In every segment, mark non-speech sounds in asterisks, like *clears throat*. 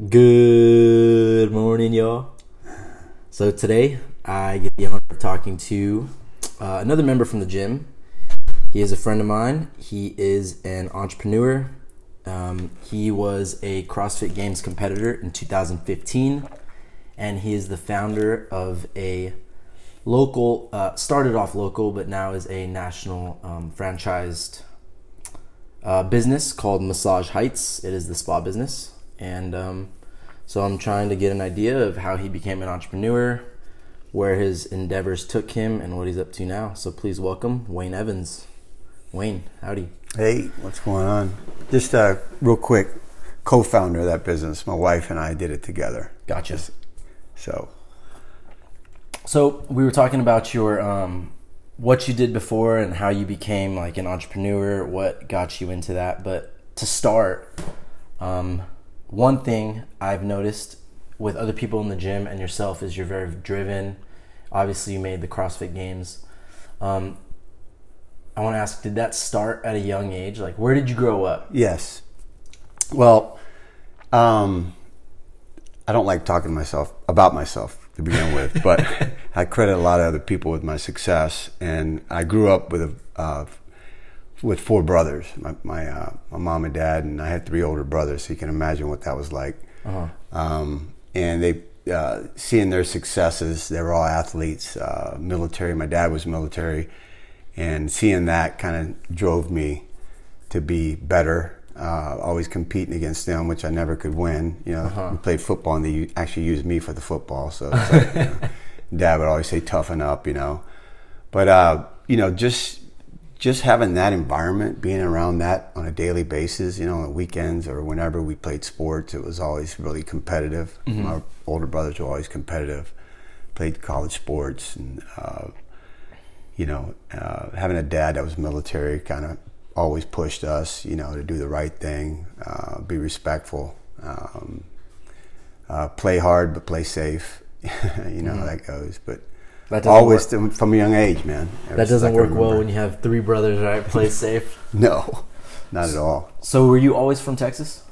Good morning, y'all. So today I get the honor of talking to uh, another member from the gym. He is a friend of mine. He is an entrepreneur. Um, he was a CrossFit Games competitor in 2015, and he is the founder of a local, uh, started off local, but now is a national um, franchised uh, business called Massage Heights. It is the spa business and um, so I'm trying to get an idea of how he became an entrepreneur, where his endeavors took him, and what he's up to now. So please welcome Wayne Evans. Wayne, howdy. Hey, what's going on? Just uh, real quick, co-founder of that business. My wife and I did it together. Gotcha. So, so we were talking about your um, what you did before and how you became like an entrepreneur. What got you into that? But to start, um, one thing I've noticed with other people in the gym and yourself is you're very driven. Obviously, you made the CrossFit Games. Um, I want to ask, did that start at a young age? Like, where did you grow up? Yes. Well, um, I don't like talking to myself about myself to begin with, but *laughs* I credit a lot of other people with my success. And I grew up with a uh, with four brothers, my my, uh, my mom and dad, and I had three older brothers. So you can imagine what that was like. Uh-huh. Um, and they uh, seeing their successes, they were all athletes, uh, military. My dad was military, and seeing that kind of drove me to be better. Uh, always competing against them, which I never could win. You know, uh-huh. we played football, and they actually used me for the football. So, like, you know, *laughs* dad would always say, "Toughen up," you know. But uh, you know, just just having that environment, being around that on a daily basis, you know, on the weekends or whenever we played sports, it was always really competitive. Mm-hmm. My older brothers were always competitive. Played college sports, and uh, you know, uh, having a dad that was military kind of always pushed us, you know, to do the right thing, uh, be respectful, um, uh, play hard but play safe. *laughs* you know mm-hmm. how that goes, but that always work. from a young age, man. that doesn't work well when you have three brothers, right? *laughs* Play safe. no, not at all. So, were you always from Texas?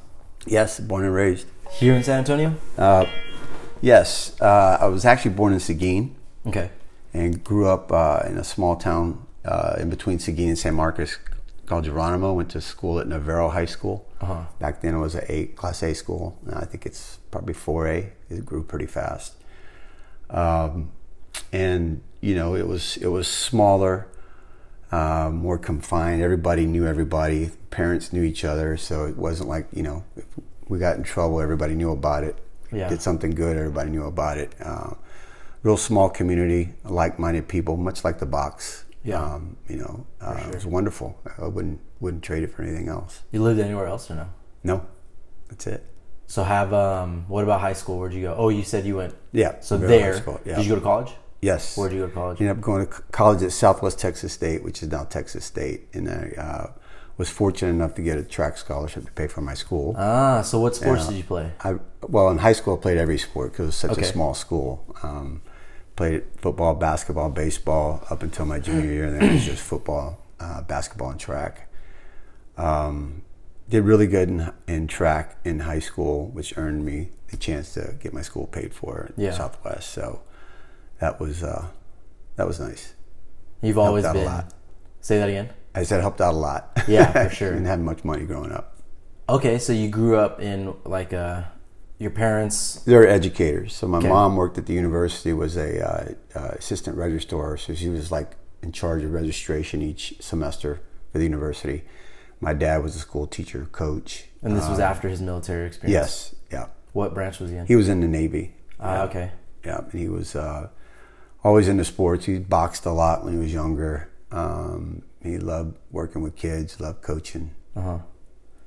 Yes, born and raised here in San Antonio. Uh, yes, uh, I was actually born in Seguin. Okay. And grew up uh, in a small town uh, in between Seguin and San Marcos called Geronimo. Went to school at Navarro High School. Uh-huh. Back then it was a class A school. I think it's probably four A. It grew pretty fast. Um, and you know it was it was smaller, uh, more confined. Everybody knew everybody. Parents knew each other, so it wasn't like you know if we got in trouble, everybody knew about it. Yeah. Did something good, everybody knew about it. Uh, real small community, like-minded people, much like the box. Yeah, um, you know, uh, sure. it was wonderful. I wouldn't wouldn't trade it for anything else. You lived anywhere else or no? No, that's it. So have um, what about high school? Where'd you go? Oh, you said you went. Yeah. So there. Yeah. Did you go to college? Yes. Where did you go to college? Ended up going to college at Southwest Texas State, which is now Texas State, and I uh, was fortunate enough to get a track scholarship to pay for my school. Ah, so what sports did you play? I well, in high school, I played every sport because it was such okay. a small school. Um, played football, basketball, baseball up until my junior year, and then it was just football, uh, basketball, and track. Um, did really good in, in, track in high school, which earned me the chance to get my school paid for at yeah. Southwest. So that was uh, that was nice. You've helped always been. A lot. Say that again. I said helped out a lot. Yeah, for *laughs* sure. didn't have much money growing up. Okay, so you grew up in like uh, your parents. They're educators. So my okay. mom worked at the university, was a uh, uh, assistant registrar. So she was like in charge of registration each semester for the university. My dad was a school teacher, coach. And this was um, after his military experience. Yes. Yeah. What branch was he in? He was in the Navy. Ah, okay. Yeah, and he was uh, always into sports. He boxed a lot when he was younger. Um, he loved working with kids, loved coaching. Uh-huh.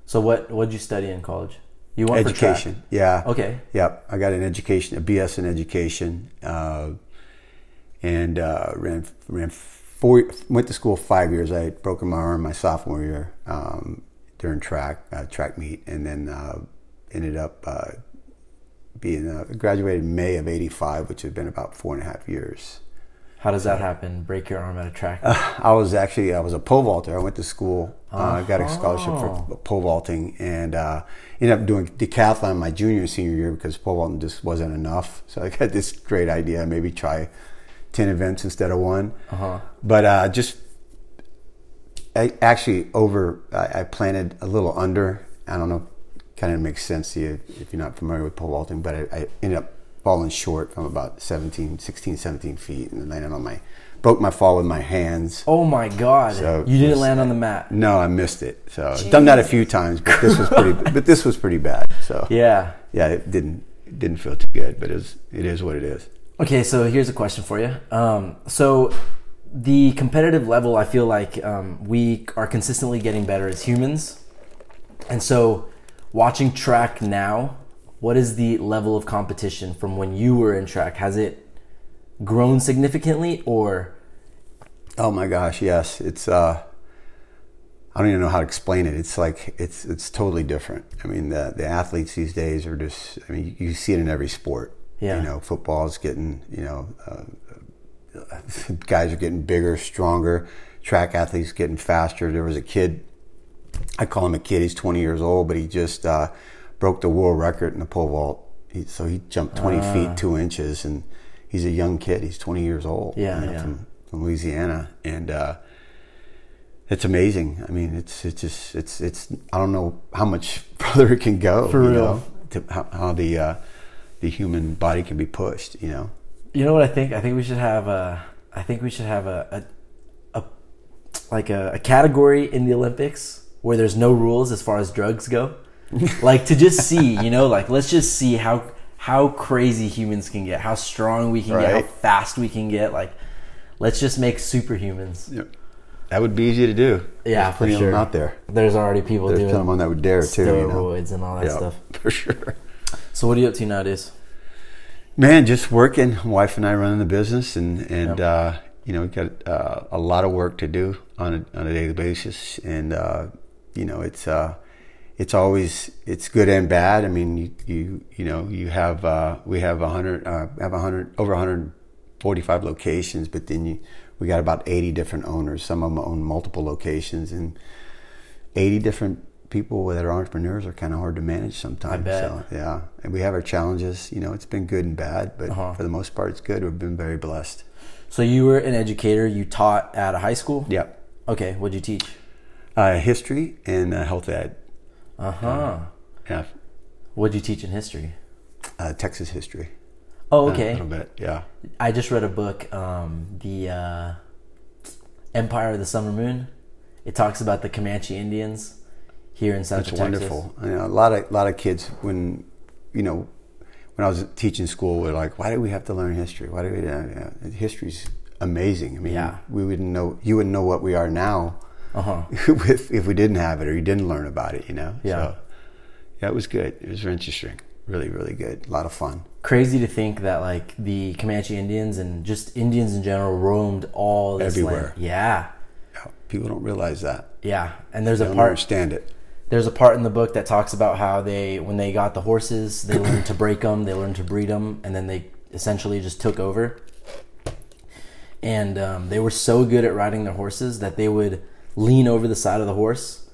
So what what did you study in college? You went education. Yeah. Okay. Yep. I got an education, a BS in education, uh, and uh, ran ran four. Went to school five years. I had broken my arm my sophomore year um, during track uh, track meet, and then uh, ended up uh, being uh, graduated in May of '85, which had been about four and a half years. How does that happen? Break your arm at a track? I was actually I was a pole vaulter. I went to school. Uh, I got a scholarship for pole vaulting, and uh, ended up doing decathlon my junior and senior year because pole vaulting just wasn't enough. So I got this great idea: maybe try ten events instead of one. Uh-huh. But uh, just I actually over I, I planted a little under. I don't know, kind of makes sense to you if you're not familiar with pole vaulting. But I, I ended up falling short from about 17, 16, 17 feet, and landed on my broke my fall with my hands. oh my god! So you didn't was- land on the mat. No, I missed it. So I've done that a few times, but this was pretty. *laughs* but this was pretty bad. So Yeah. yeah, it didn't it didn't feel too good, but it was, it is what it is. Okay, so here's a question for you. Um, so the competitive level, I feel like um, we are consistently getting better as humans, and so watching track now, what is the level of competition from when you were in track? Has it grown significantly, or Oh my gosh, yes, it's. uh I don't even know how to explain it. It's like it's it's totally different. I mean, the the athletes these days are just. I mean, you, you see it in every sport. Yeah. You know, football's getting. You know, uh, *laughs* guys are getting bigger, stronger. Track athletes getting faster. There was a kid. I call him a kid. He's 20 years old, but he just uh, broke the world record in the pole vault. He, so he jumped 20 Ah. feet two inches, and he's a young kid. He's 20 years old. Yeah, you know, yeah. From, from Louisiana, and uh, it's amazing. I mean, it's it's just it's it's. I don't know how much *laughs* further it can go. For you real. know, to how, how the uh, the human body can be pushed. You know. you know what I think? I think we should have a. I think we should have a, a, a like a, a category in the Olympics where there's no rules as far as drugs go. like to just see, you know, like let's just see how how crazy humans can get, how strong we can get, how fast we can get. Like, let's just make superhumans. That would be easy to do. Yeah, There's for plenty of them sure. out there. There's already people There's doing someone that would dare too. You know? steroids and all that Yeah, stuff. *laughs* for sure. So what are you up to nowadays? Man, just working. Wife and I running the business, and and Yep. uh, you know, we got uh, a lot of work to do on a on a daily basis, and uh, you know, it's uh, it's always it's good and bad. I mean, you you you know, you have uh, we have a hundred uh, have a hundred over 145 locations, but then you we got about 80 different owners. Some of them own multiple locations, and 80 different people that are entrepreneurs are kind of hard to manage sometimes. I bet. So, yeah, and we have our challenges. You know, it's been good and bad, but Uh-huh. for the most part, it's good. We've been very blessed. So you were an educator. You taught at a high school. Yep. Okay. What'd you teach? Uh, history and uh, health ed. Uh huh. Yeah, What'd you teach in history? uh, Texas history. Oh, Uh, okay. a little bit. Yeah. I just read a book, um, the uh, Empire of the Summer Moon. It talks about the Comanche Indians here in Central Texas. wonderful. You know, a lot of lot of kids when you know when I was teaching school were like, "Why do we have to learn history? Why do we? Uh, uh, history's amazing. I mean, Yeah. we wouldn't know. You wouldn't know what we are now *laughs* Uh huh. if if we didn't have it or you didn't learn about it. You know. Yeah. So, yeah, it was good. It was interesting. Really, really good. A lot of fun. Crazy to think that like the Comanche Indians and just Indians in general roamed all this Everywhere. land. Yeah, Yeah, people don't realize that. yeah. And there's They a don't part. understand it. There's a part in the book that talks about how they, when they got the horses, they learned to break them, they learned to breed them, and then they essentially just took over. And um, they were so good at riding their horses that they would lean over the side of the horse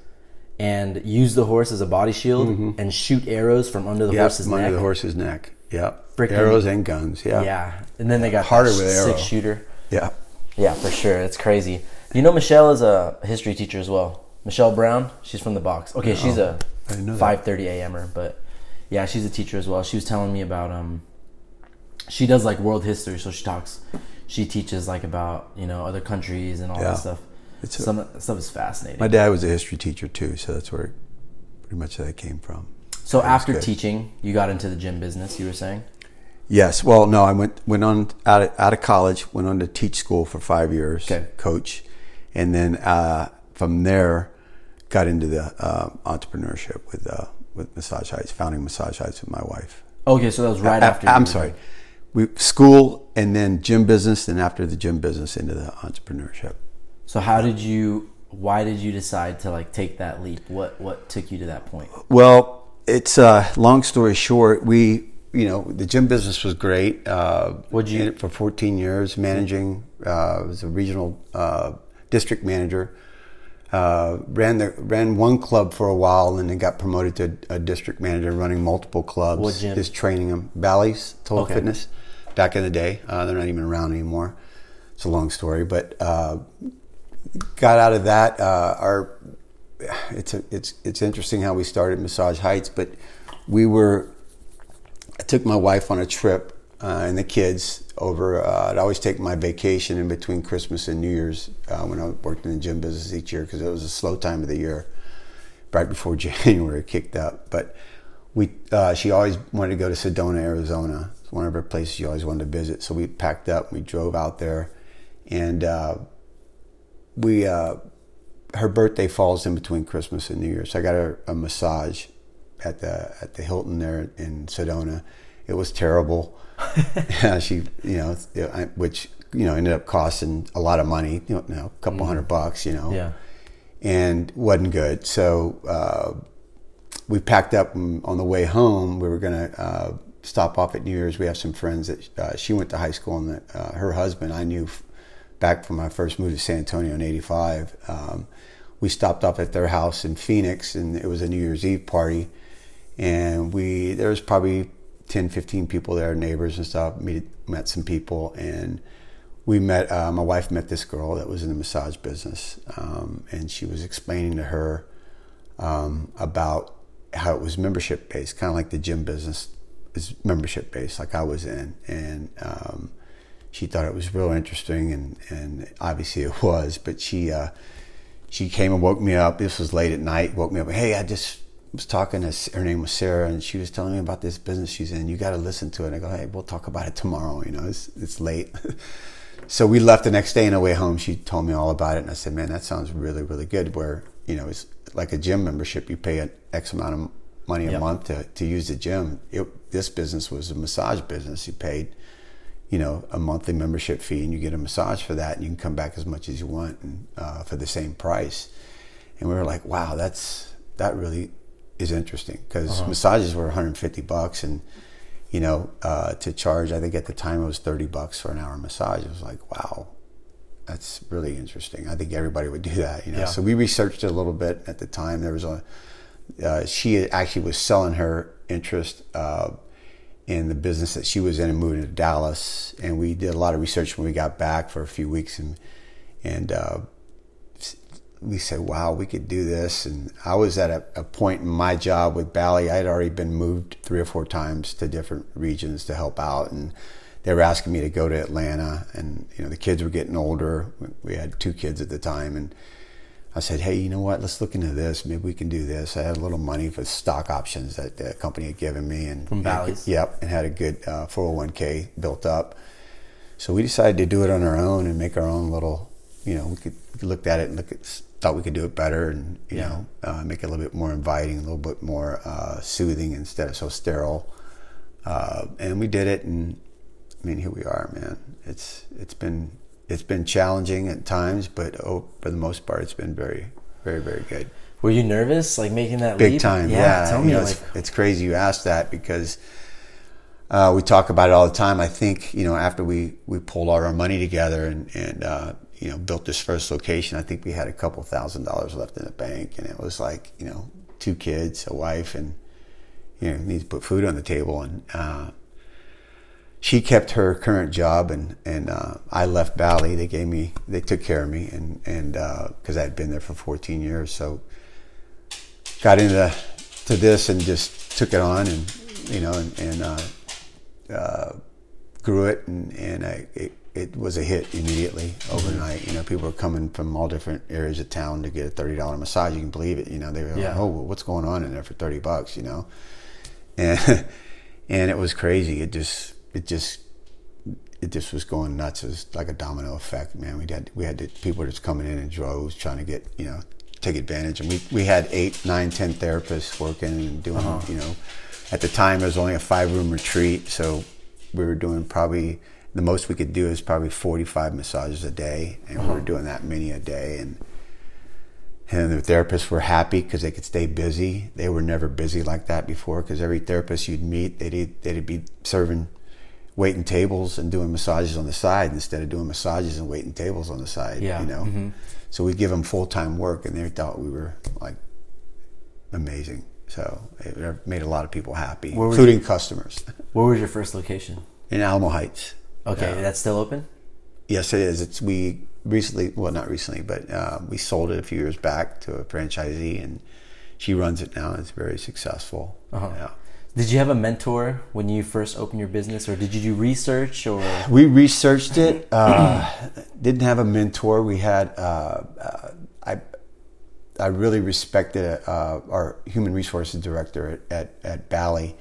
and use the horse as a body shield and shoot arrows from under the Yeah, horse's under neck. the horse's neck. Yep. Frickin- Arrows and guns. Yeah. Yeah, and then they got Harder with arrow. six shooter. Yeah. Yeah, for sure. It's crazy. You know, Michelle is a history teacher as well. Michelle Brown. She's from the box. Okay, she's a know that. five thirty a.m.er, but yeah, she's a teacher as well. She was telling me about um, she does like world history, so she talks, she teaches like about you know other countries and all Yeah. that stuff. It's Some of stuff is fascinating. My dad was a history teacher too, so that's where pretty much that came from. so after teaching, you got into the gym business. You were saying, Yes. Well, no, I went went on out of, out of college, went on to teach school for five years, Okay. coach, and then uh, from there got into the uh, entrepreneurship with uh, with Massage Heights, founding Massage Heights with my wife. okay, so that was right A- after. I'm were- sorry, we school and then gym business, and after the gym business into the entrepreneurship. So how did you? Why did you decide to like take that leap? What what took you to that point? Well, it's uh, long story short. We you know, the gym business was great. Uh, What'd you- in it for 14 years managing? Uh, was a regional uh, district manager. Uh, ran the ran one club for a while, and then got promoted to a district manager, running multiple clubs. What gym? Just training them. Bally's Total Okay. Fitness. Back in the day, uh, they're not even around anymore. It's a long story, but uh, got out of that. Uh, our it's a, it's it's interesting how we started Massage Heights, but we were. I took my wife on a trip uh, and the kids over. Uh, I'd always take my vacation in between Christmas and New Year's uh, when I worked in the gym business each year because it was a slow time of the year, right before *laughs* January kicked up. But we, uh, she always wanted to go to Sedona, Arizona. It's one of her places she always wanted to visit. So we packed up, we drove out there, and uh, we. Uh, her birthday falls in between Christmas and New Year's. So I got her a massage at the at the Hilton there in Sedona. It was terrible. *laughs* she, you know, which you know ended up costing a lot of money. You know, a couple hundred bucks. You know, Yeah. and wasn't good. So uh, we packed up on the way home. We were going to uh, stop off at New Year's. We have some friends that uh, she went to high school, and that, uh, her husband I knew back from my first move to San Antonio in '85. Um, we stopped off at their house in Phoenix, and it was a New Year's Eve party. And we there was probably 10, 15 people there, neighbors and stuff. Met, met some people, and we met. Uh, my wife met this girl that was in the massage business, um, and she was explaining to her um, about how it was membership based, kind of like the gym business is membership based, like I was in, and um, she thought it was real interesting, and and obviously it was. But she uh, she came and woke me up. This was late at night. Woke me up. Hey, I just was talking to her name was Sarah, and she was telling me about this business she's in. You got to listen to it. And I go, hey, we'll talk about it tomorrow. You know, it's it's late. *laughs* so we left the next day. On the way home, she told me all about it, and I said, man, that sounds really really good. Where you know, it's like a gym membership. You pay an X amount of money a Yep. month to to use the gym. It, this business was a massage business. You paid you know, a monthly membership fee, and you get a massage for that, and you can come back as much as you want and, uh, for the same price. And we were like, wow, that's that really is interesting because massages were 150 bucks, and you know, uh, to charge, I think at the time it was 30 bucks for an hour massage. It was like, wow, that's really interesting. I think everybody would do that, you know. Yeah. So we researched it a little bit at the time. There was a uh, she actually was selling her interest uh, in the business that she was in and moving to Dallas. And we did a lot of research when we got back for a few weeks, and and uh, we said, "Wow, we could do this." And I was at a, a point in my job with Bally. I had already been moved three or four times to different regions to help out, and they were asking me to go to Atlanta. And you know, the kids were getting older. We had two kids at the time, and I said, "Hey, you know what? Let's look into this. Maybe we can do this." I had a little money for stock options that the company had given me, and From Bally's? Yep, and had a good uh, 401k built up. So we decided to do it on our own and make our own little. You know, we could we looked at it and look at thought we could do it better and you Yeah. know uh, make it a little bit more inviting, a little bit more uh, soothing instead of so sterile. Uh, and we did it, and I mean, here we are, man. It's it's been it's been challenging at times, but oh, for the most part, it's been very, very, very good. Were you nervous, like making that Big leap? time, yeah. Tell You me, know, like, it's, it's crazy you asked that because uh, we talk about it all the time. I think you know after we we pulled all our money together and and uh, you know built this first location, I think we had a couple thousand dollars left in the bank, and it was like you know two kids, a wife, and you know need to put food on the table, and uh, she kept her current job, and and uh, I left Bally. They gave me they took care of me, and and because I had been there for 14 years, so got into to this and just took it on and you know and, and uh, uh, grew it and and I, it, it was a hit immediately overnight. You know, people were coming from all different areas of town to get a thirty dollar massage. You can believe it. You know, they were like, Yeah. "Oh, what's going on in there for thirty bucks?" You know, and *laughs* and it was crazy. It just it just it just was going nuts. It was like a domino effect, man. We had we had the people just coming in in droves trying to get you know take advantage, and we we had eight, nine, ten therapists working and doing uh-huh. you know. At the time, it was only a five room retreat, so we were doing probably the most we could do is probably forty five massages a day, and we were uh-huh. doing that many a day, and and the therapists were happy because they could stay busy. They were never busy like that before because every therapist you'd meet, they'd they'd be serving, waiting tables and doing massages on the side instead of doing massages and waiting tables on the side. Yeah. you know. Mhm. So we'd give them full time work, and they thought we were like amazing. So it made a lot of people happy, including customers Where was your first location? in Alamo Heights. Okay, Yeah. that's still open. Yes, it is. It's we recently, well, not recently, but uh, we sold it a few years back to a franchisee, and she runs it now. It's very successful. Uh-huh. Yeah. Did you have a mentor when you first opened your business, or did you do research? Or We researched it. Uh, didn't have a mentor. We had. Uh, uh, I. I really respected uh, our human resources director at, at, at Bally,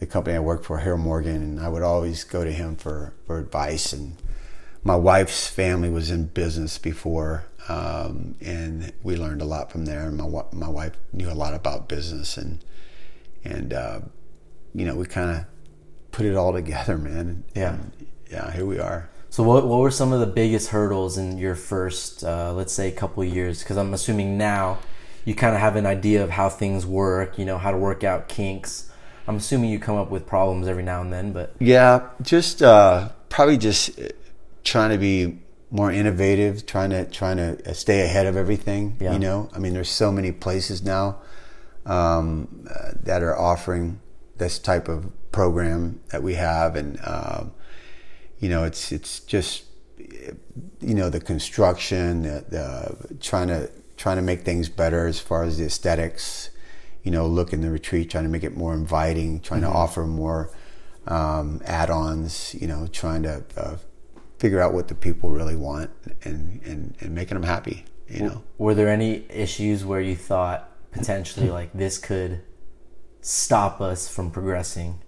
the company I worked for, Harold Morgan, and I would always go to him for, for advice. And my wife's family was in business before, um, and we learned a lot from there. And my my wife knew a lot about business, and and uh, you know we kind of put it all *laughs* together, man. Yeah. And, yeah. Here we are. so, what what were some of the biggest hurdles in your first, uh, let's say, couple of years? Because I'm assuming now you kind of have an idea of how things work. You know how to work out kinks. I'm assuming you come up with problems every now and then, but Yeah, just uh, probably just uh, trying to be more innovative, trying to trying to stay ahead of everything. Yeah. You know, I mean, there's so many places now um, uh, that are offering this type of program that we have, and um, you know, it's it's just you know the construction, the, the trying to trying to make things better as far as the aesthetics. You know, look in the retreat, trying to make it more inviting, trying to offer more um, add-ons. You know, trying to uh, figure out what the people really want and and, and making them happy. You know, were there any issues where you thought potentially like this could stop us from progressing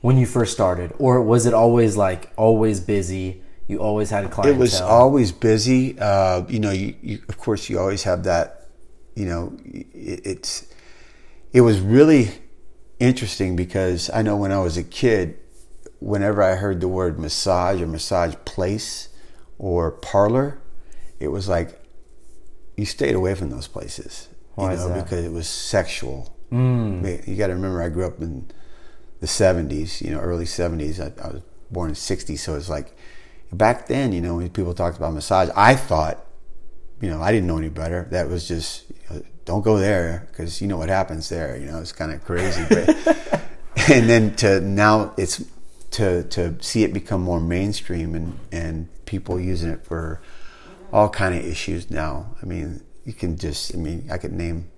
when you first started, or was it always like always busy? You always had a clientele. it was always busy. Uh, you know, you, you of course you always have that. You know, it, it's it was really interesting because I know when I was a kid, whenever I heard the word massage or massage place or parlor, it was like you stayed away from those places. Why you is know, that? because it was sexual. Mm. You got to remember, I grew up in the '70s. You know, early '70s. I, I was born in '60, so it's like back then. You know, when people talked about massage, I thought, you know, I didn't know any better. That was just you know, don't go there because you know what happens there. You know, it's kind of crazy. But *laughs* and then to now it's to to see it become more mainstream and and people using it for all kind of issues now. I mean, you can just I mean, I could name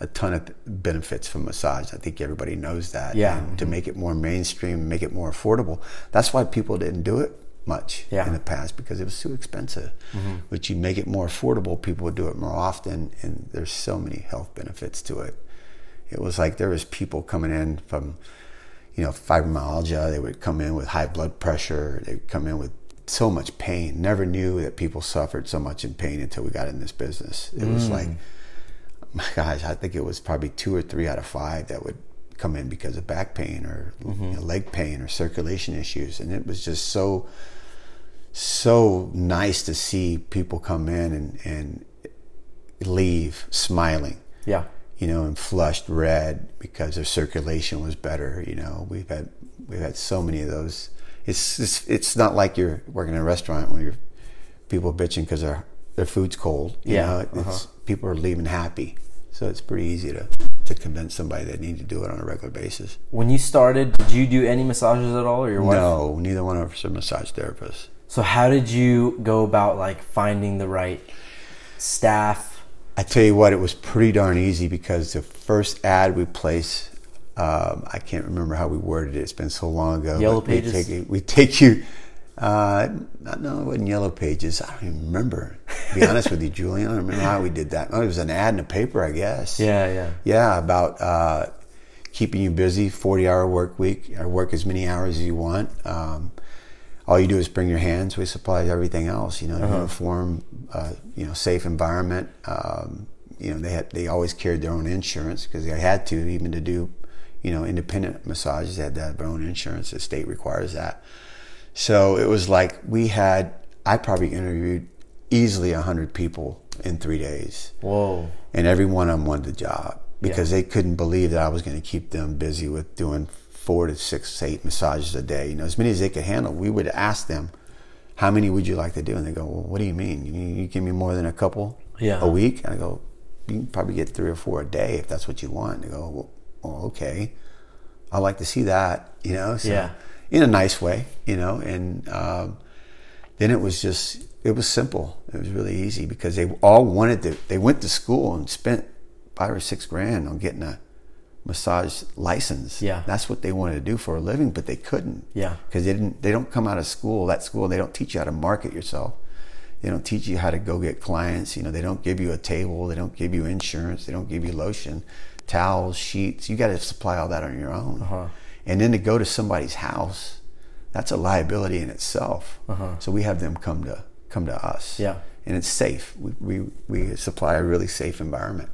a ton of benefits from massage. I think everybody knows that. Yeah. To mm-hmm. make it more mainstream, make it more affordable. That's why people didn't do it much Yeah. in the past because it was too expensive. Mm-hmm. But you make it more affordable, people would do it more often, and there's so many health benefits to it. It was like there was people coming in from, you know, fibromyalgia. They would come in with high blood pressure. They would come in with so much pain. Never knew that people suffered so much in pain until we got in this business. It was mm. like, my *laughs* gosh, I think it was probably two or three out of five that would come in because of back pain or you mm-hmm. know, leg pain or circulation issues, and it was just so so nice to see people come in and and leave smiling yeah. you know, and flushed red because their circulation was better. You know, we've had we've had so many of those. It's it's, it's not like you're working in a restaurant where you're people bitching because their their food's cold. You Yeah, know, it's, uh-huh. people are leaving happy, so it's pretty easy to to convince somebody they need to do it on a regular basis. When you started, did you do any massages at all, or your wife? No, neither one of us are massage therapists. So how did you go about like finding the right staff? I tell you what, it was pretty darn easy because the first ad we placed, um, I can't remember how we worded it. It's been so long ago. Yellow but we Pages? take, we take you. Uh, no, it wasn't Yellow Pages. I don't even remember. To be honest with you, *laughs* Julian, I don't remember how we did that. Oh, it was an ad in the paper, I guess. Yeah, yeah. Yeah, about uh, keeping you busy, 40 hour work week, or work as many hours as you want. Um, all you do is bring your hands. We supply everything else, you know, uniform, uh, you know, safe environment. Um, you know, they had, they always carried their own insurance because they had to, even to do, you know, independent massages, they had to have their own insurance. The state requires that. So it was like we had, I probably interviewed easily 100 people in three days. Whoa. And every one of them wanted the job because they couldn't believe that I was going to keep them busy with doing four to six, eight massages a day. You know, as many as they could handle. We would ask them, "How many would you like to do?" And they go, "Well, what do you mean? You, you give me more than a couple Yeah. a week?" And I go, "You can probably get three or four a day if that's what you want." And they go, "Well, well okay, I like to see that." You know, so Yeah. In a nice way, you know, and. Um, then it was just it was simple it was really easy because they all wanted to they went to school and spent five or six grand on getting a massage license Yeah. that's what they wanted to do for a living but they couldn't Yeah. because they didn't they don't come out of school that school they don't teach you how to market yourself they don't teach you how to go get clients you know they don't give you a table they don't give you insurance they don't give you lotion towels sheets you got to supply all that on your own Uh-huh. And then to go to somebody's house that's a liability in itself so we have them come to come to us Uh-huh. Yeah. and it's safe we, we, we supply a really safe environment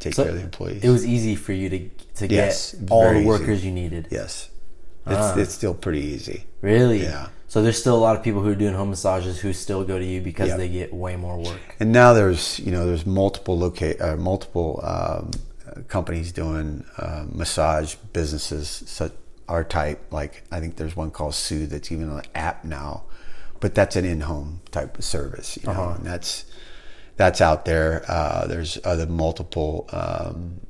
take So care of the employees It was easy for you to to Yes, get all the easy. workers you needed. yes it's, Ah. it's still pretty easy Really? Yeah. So there's still a lot of people who are doing home massages who still go to you because Yeah. they get way more work. And now there's you know there's multiple locate uh, multiple um, companies doing uh, massage businesses such our type. Like I think there's one called Soothe that's even an app now, but that's an in-home type of service. You know, Uh-huh. and that's that's out there. Uh, there's other multiple. Um,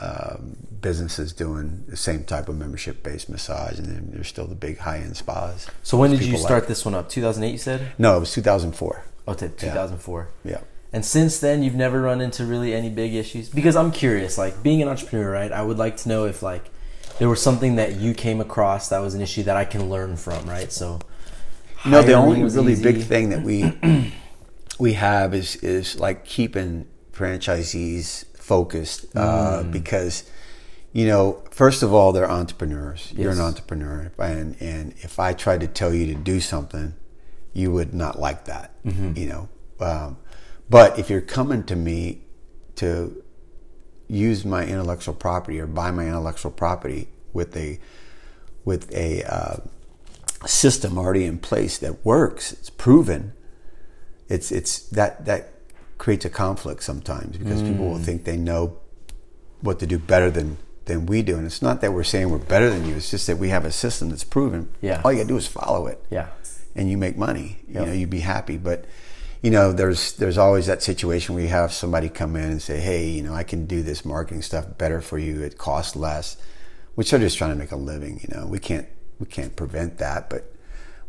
um, businesses doing the same type of membership-based massage, and then there's still the big high-end spas. So when did you People like- start this one up? 2008, you said? No, it was 2004. Oh, t- 2004. Yeah. And since then, you've never run into really any big issues? Because I'm curious, like being an entrepreneur, right? I would like to know if like there was something that you came across that was an issue that I can learn from, right? So, No, the only really easy. big thing that we *clears throat* we have is is like keeping franchisees focused uh, Mm. because you know first of all they're entrepreneurs. You're an entrepreneur, and and if I tried to tell you to do something, you would not like that. Mm-hmm. You know, um, but if you're coming to me to use my intellectual property or buy my intellectual property with a with a uh, system already in place that works, it's proven. It's it's that that creates a conflict sometimes because people Mm. will think they know what to do better than than we do, and it's not that we're saying we're better than you. It's just that we have a system that's proven. Yeah. all you gotta do is follow it Yeah. and you make money. You know, you'd be happy. But you know, there's there's always that situation where you have somebody come in and say, "Hey, you know, I can do this marketing stuff better for you. It costs less," which they're just trying to make a living. You know, we can't we can't prevent that, but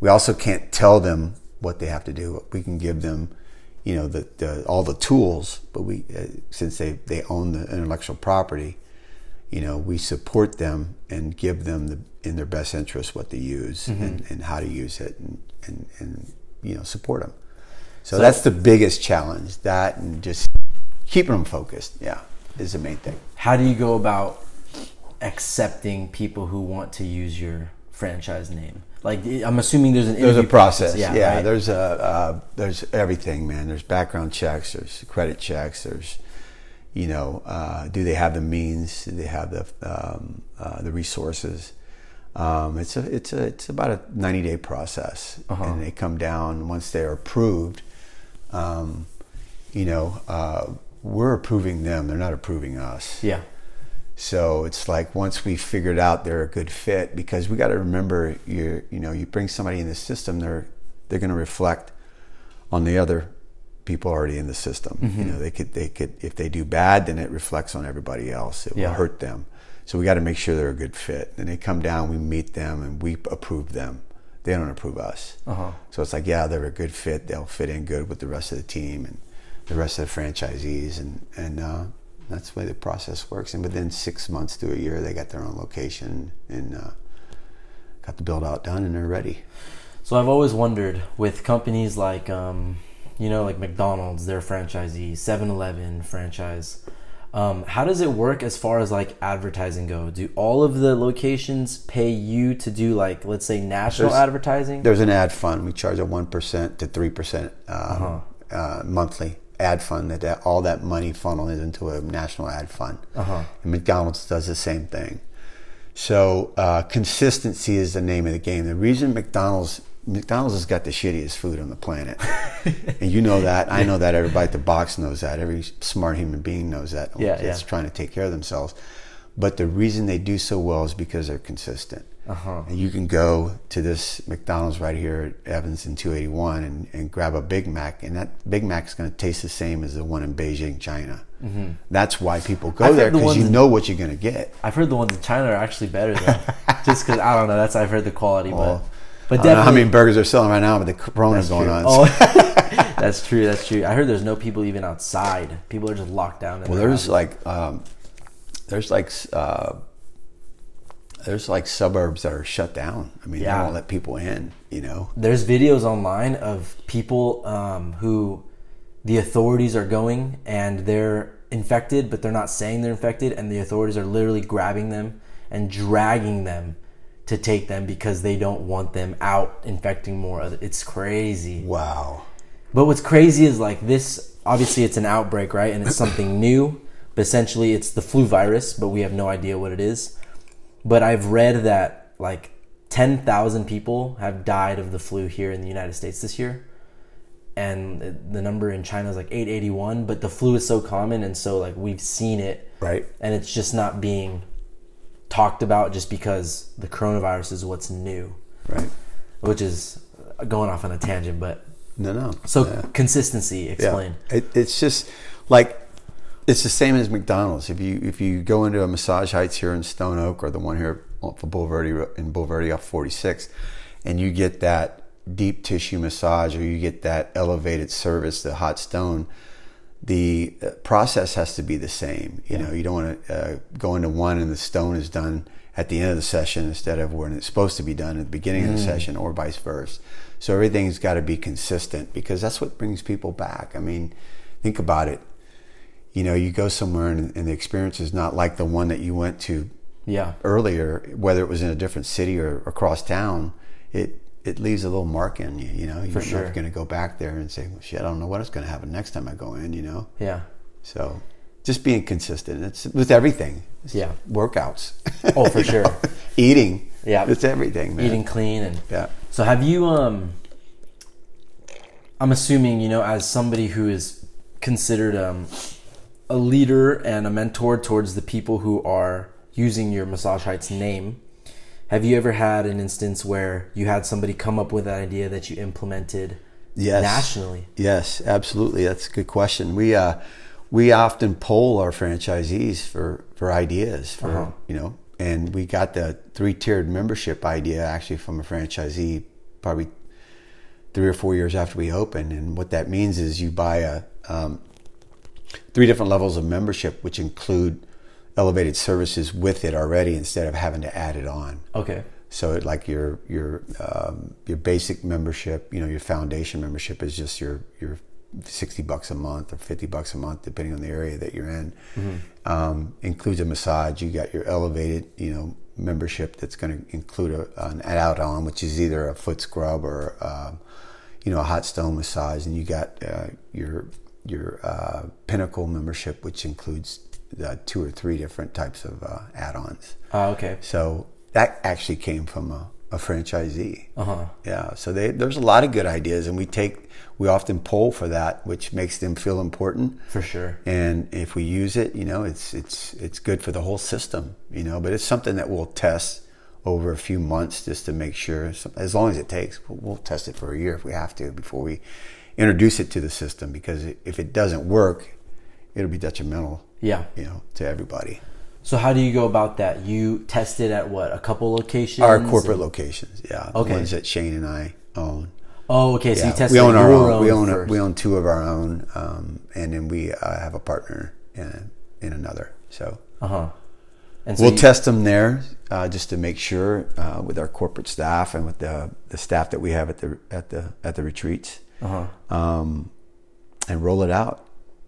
we also can't tell them what they have to do. We can give them, you know, the, the all the tools, but we uh, since they they own the intellectual property, you know, we support them and give them the, in their best interest what to use and, and how to use it and, and, and you know, support them. So, So- that's the biggest challenge, that and just keeping them focused, yeah, is the main thing. How do you go about accepting people who want to use your franchise name? Like, I'm assuming there's an There's a interview process, yeah. right? There's a uh, there's everything, man. There's background checks, there's credit checks, there's you know, uh, do they have the means? Do they have the um, uh, the resources? Um, it's a it's a it's about a 90 day process, Uh-huh. and they come down once they're approved. Um, you know, uh, we're approving them; they're not approving us. yeah. So it's like once we figured out they're a good fit, because we got to remember you you know you bring somebody in the system, they're they're going to reflect on the other people already in the system. Mm-hmm. You know they could they could if they do bad, then it reflects on everybody else. It Yeah. will hurt them. So we got to make sure they're a good fit. And they come down, we meet them, and we approve them. They don't approve us. Uh-huh. So it's like, yeah, they're a good fit. They'll fit in good with the rest of the team and the rest of the franchisees, and and uh, that's the way the process works. And within six months to a year, they got their own location and uh, got the build out done, and they're ready. So I've always wondered with companies like, um, you know, like McDonald's, their franchisee, 7-Eleven franchise. Um, how does it work as far as like advertising go? Do all of the locations pay you to do like, let's say, national There's- advertising? There's an ad fund. We charge a one percent to three percent Uh-huh. uh, monthly ad fund. That, that all that money funnels into a national ad fund. Uh-huh. And McDonald's does the same thing. So uh, consistency is the name of the game. The reason McDonald's McDonald's has got the shittiest food on the planet, and you know that. I know that. Everybody at the box knows that. Every smart human being knows that. Yeah, that's yeah. trying to take care of themselves. But the reason they do so well is because they're consistent. Uh-huh. And you can go to this McDonald's right here at Evans in 281 and, and grab a Big Mac, and that Big Mac is going to taste the same as the one in Beijing, China. That's why people go Mm-hmm. I've there the because ones you know what you're going to get. I've heard the ones in China are actually better though. *laughs* Just because I don't know. That's I've heard the quality, Well, but but I don't know how many burgers they're selling right now, but the Corona's going true. on. Oh, *laughs* *laughs* that's true. That's true. I heard there's no people even outside. People are just locked down. Well, there's houses. like um, there's like uh, there's like suburbs that are shut down. I mean, Yeah. they won't let people in. You know, there's videos online of people um, who the authorities are going and they're infected, but they're not saying they're infected, and the authorities are literally grabbing them and dragging them to take them because they don't want them out infecting more. other It's crazy. wow. But what's crazy is like this. Obviously, it's an outbreak, right? And it's something *clears throat* new. But essentially, it's the flu virus, but we have no idea what it is. But I've read that like ten thousand people have died of the flu here in the United States this year, and the- number in China is like eight eighty one. But the flu is so common, and so like we've seen it, Right. and it's just not being talked about just because the coronavirus is what's new, Right. which is going off on a tangent, but. No, no. So Yeah. consistency, explain. It, it's just like it's the same as McDonald's. If you if you go into a Massage Heights here in Stone Oak or the one here for Bulverde in Bulverde off 46, and you get that deep tissue massage or you get that elevated service, the hot stone. The uh, process has to be the same. You know, you don't want to uh, go into one and the stone is done at the end of the session instead of when it's supposed to be done at the beginning of the session, or vice versa. So everything's got to be consistent because that's what brings people back. I mean, think about it. You know, you go somewhere and, and the experience is not like the one that you went to Yeah. earlier, whether it was in a different city or across town. It it leaves a little mark in you. You know, you're sure. never going to go back there and say, well, "Shit, I don't know what's going to happen next time I go in." You know, Yeah. so just being consistent. It's with everything. It's Yeah. workouts. Oh, for *laughs* sure. know, *laughs* Eating. Yeah. it's everything. Man. Eating clean and Yeah. so have you um I'm assuming, you know, as somebody who is considered um a leader and a mentor towards the people who are using your Massage Heights name, have you ever had an instance where you had somebody come up with an idea that you implemented Yes. nationally? Yes, absolutely. That's a good question. We uh, we often poll our franchisees for for ideas for Uh-huh. you know, and we got the three tiered membership idea actually from a franchisee probably three or four years after we opened. And what that means is you buy a um, three different levels of membership, which include elevated services with it already, instead of having to add it on. Okay. So it, like your your um, your basic membership, you know, your foundation membership is just your your sixty bucks a month or fifty bucks a month, depending on the area that you're in. Um, includes a massage. You got your elevated, you know, membership that's going to include a, an add-on, which is either a foot scrub or um, you know a hot stone massage, and you got uh, your your uh, pinnacle membership, which includes uh, two or three different types of uh, add-ons. Uh, okay. So that actually came from a, a franchisee. Uh huh. Yeah. So they, there's a lot of good ideas, and we take we often poll for that, which makes them feel important. For sure. And if we use it, you know, it's it's it's good for the whole system, you know. But it's something that we'll test over a few months just to make sure. As long as it takes, we'll, we'll test it for a year if we have to before we introduce it to the system. Because if it doesn't work, it'll be detrimental, Yeah. you know, to everybody. So how do you go about that? You tested it at what? A couple locations? Our corporate and- locations, yeah, the Okay. ones that Shane and I own. Oh, okay. So Yeah, you tested we own our your own. We own first. we own two of our own, um, and then we uh, have a partner in in another. So Uh huh. And so we'll you- test them there uh, just to make sure uh, with our corporate staff and with the the staff that we have at the at the at the retreats, Uh-huh. um, and roll it out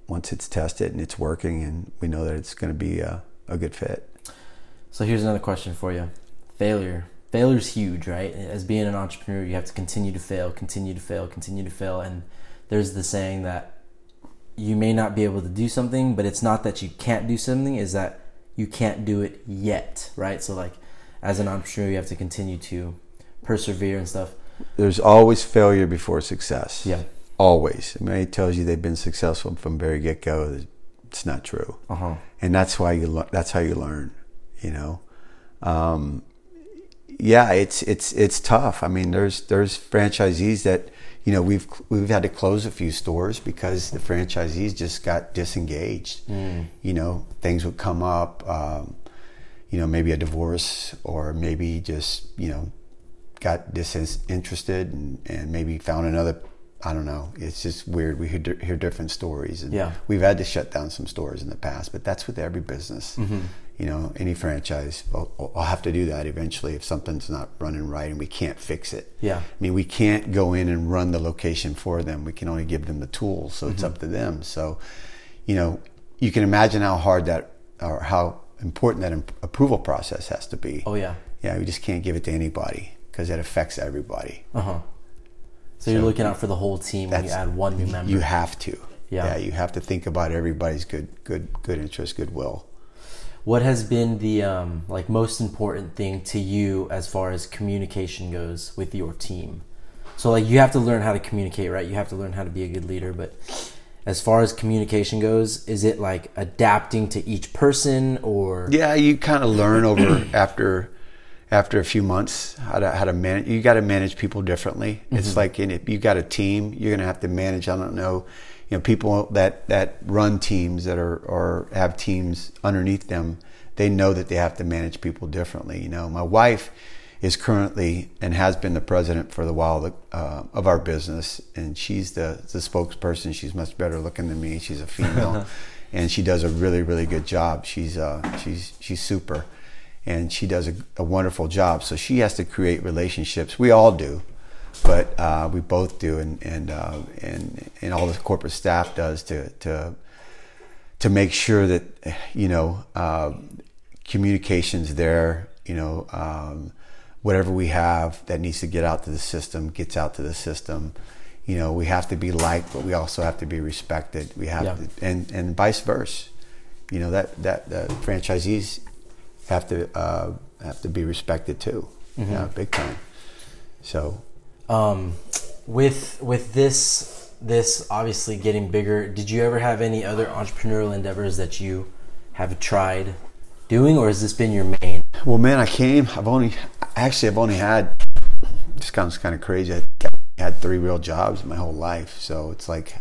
once it's tested and it's working, and we know that it's going to be a, a good fit. So here's another question for you. Failure. Failure's huge, right? As being an entrepreneur, you have to continue to fail, continue to fail, continue to fail. And there's the saying that you may not be able to do something, but it's not that you can't do something, is that you can't do it yet, right? So like as an entrepreneur, you have to continue to persevere and stuff. there's always failure before success. Yeah. Always. I mean, it tells you they've been successful from very get go. It's not true. Uh-huh. And that's why you. le- That's how you learn. You know. Um, yeah, it's it's it's tough. I mean, there's there's franchisees that you know we've we've had to close a few stores because the franchisees just got disengaged. You know, things would come up. Um, you know, maybe a divorce or maybe just you know got disinterested and, and maybe found another. I don't know. It's just weird. We hear, hear different stories, and Yeah. we've had to shut down some stores in the past. But that's with every business. You know, any franchise will, will have to do that eventually if something's not running right and we can't fix it. Yeah. I mean, we can't go in and run the location for them. We can only give them the tools, so it's up to them. So, you know, you can imagine how hard that or how important that imp- approval process has to be. Oh yeah. Yeah, we just can't give it to anybody because it affects everybody. Uh huh. So you're looking out for the whole team when you add one new member. You have to. Yeah. you have to think about everybody's good, good, good interest, goodwill. What has been the um, like most important thing to you as far as communication goes with your team? So like you have to learn how to communicate, right? You have to learn how to be a good leader, but as far as communication goes, is it like adapting to each person or Yeah, you kind of learn over *clears throat* after after a few months how to how to manage. You got to manage people differently. It's like if you got a team. You're going to have to manage. I don't know, you know, people that that run teams that are or have teams underneath them. They know that they have to manage people differently. You know, my wife is currently and has been the president for the while uh, of our business, and she's the the spokesperson. She's much better looking than me. She's a female, *laughs* and she does a really really good job. She's uh, she's she's super, and she does a, a wonderful job. So she has to create relationships. We all do, but uh, we both do, and and uh, and and all the corporate staff does to to to make sure that you know uh, communications there. You know, um, whatever we have that needs to get out to the system gets out to the system. You know, we have to be liked, but we also have to be respected. We have Yeah. to, and and vice versa. You know that that the franchisees have to uh, have to be respected too. Yeah, big time. So um, with with this this obviously getting bigger? Did you ever have any other entrepreneurial endeavors that you have tried doing, or has this been your main? Well, man, I came. I've only actually I've only had. This sounds kind of crazy. I had three real jobs my whole life, so it's like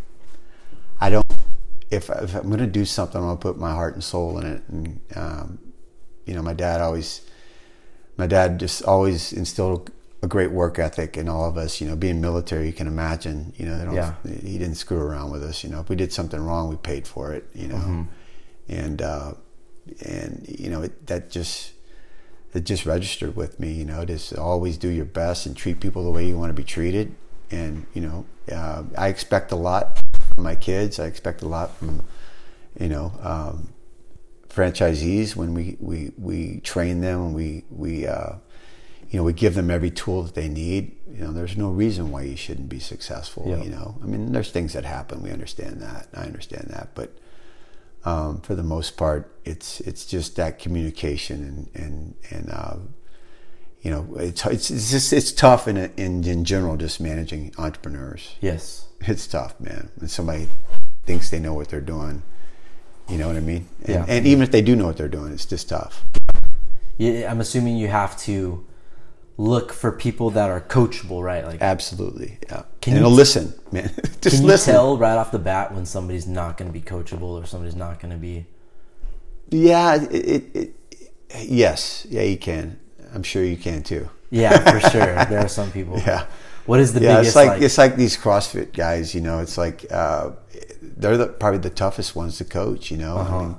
I don't. If, if I'm going to do something, I'm going to put my heart and soul in it. And um, you know, my dad always, my dad just always instilled a great work ethic in all of us. You know, being military, you can imagine. You know, they don't. Yeah. He didn't screw around with us. You know, if we did something wrong, we paid for it. You know, and uh, and you know it, that just it just registered with me. You know, just always do your best and treat people the way you want to be treated. And you know, uh, I expect a lot from my kids. I expect a lot from you know um, franchisees when we, we, we train them and we we uh, you know we give them every tool that they need. You know, there's no reason why you shouldn't be successful. Yeah. You know, I mean, there's things that happen. We understand that. I understand that, but um, for the most part, it's it's just that communication and and and uh, you know it's it's it's just it's tough in in in general just managing entrepreneurs. Yes. It's tough, man. When somebody thinks they know what they're doing, you know what I mean. And, Yeah. and even if they do know what they're doing, it's just tough. Yeah, I'm assuming you have to look for people that are coachable, right? Like, Absolutely, yeah. Can and you listen, *laughs* man. just can you listen. tell right off the bat when somebody's not going to be coachable or somebody's not going to be? Yeah, it, it, it, yes, yeah, you can. I'm sure you can too. Yeah, for sure. *laughs* there are some people. Yeah. What is the yeah, biggest it's like, like? it's like these CrossFit guys. You know, it's like uh, they're the, probably the toughest ones to coach. You know, Uh-huh. I mean,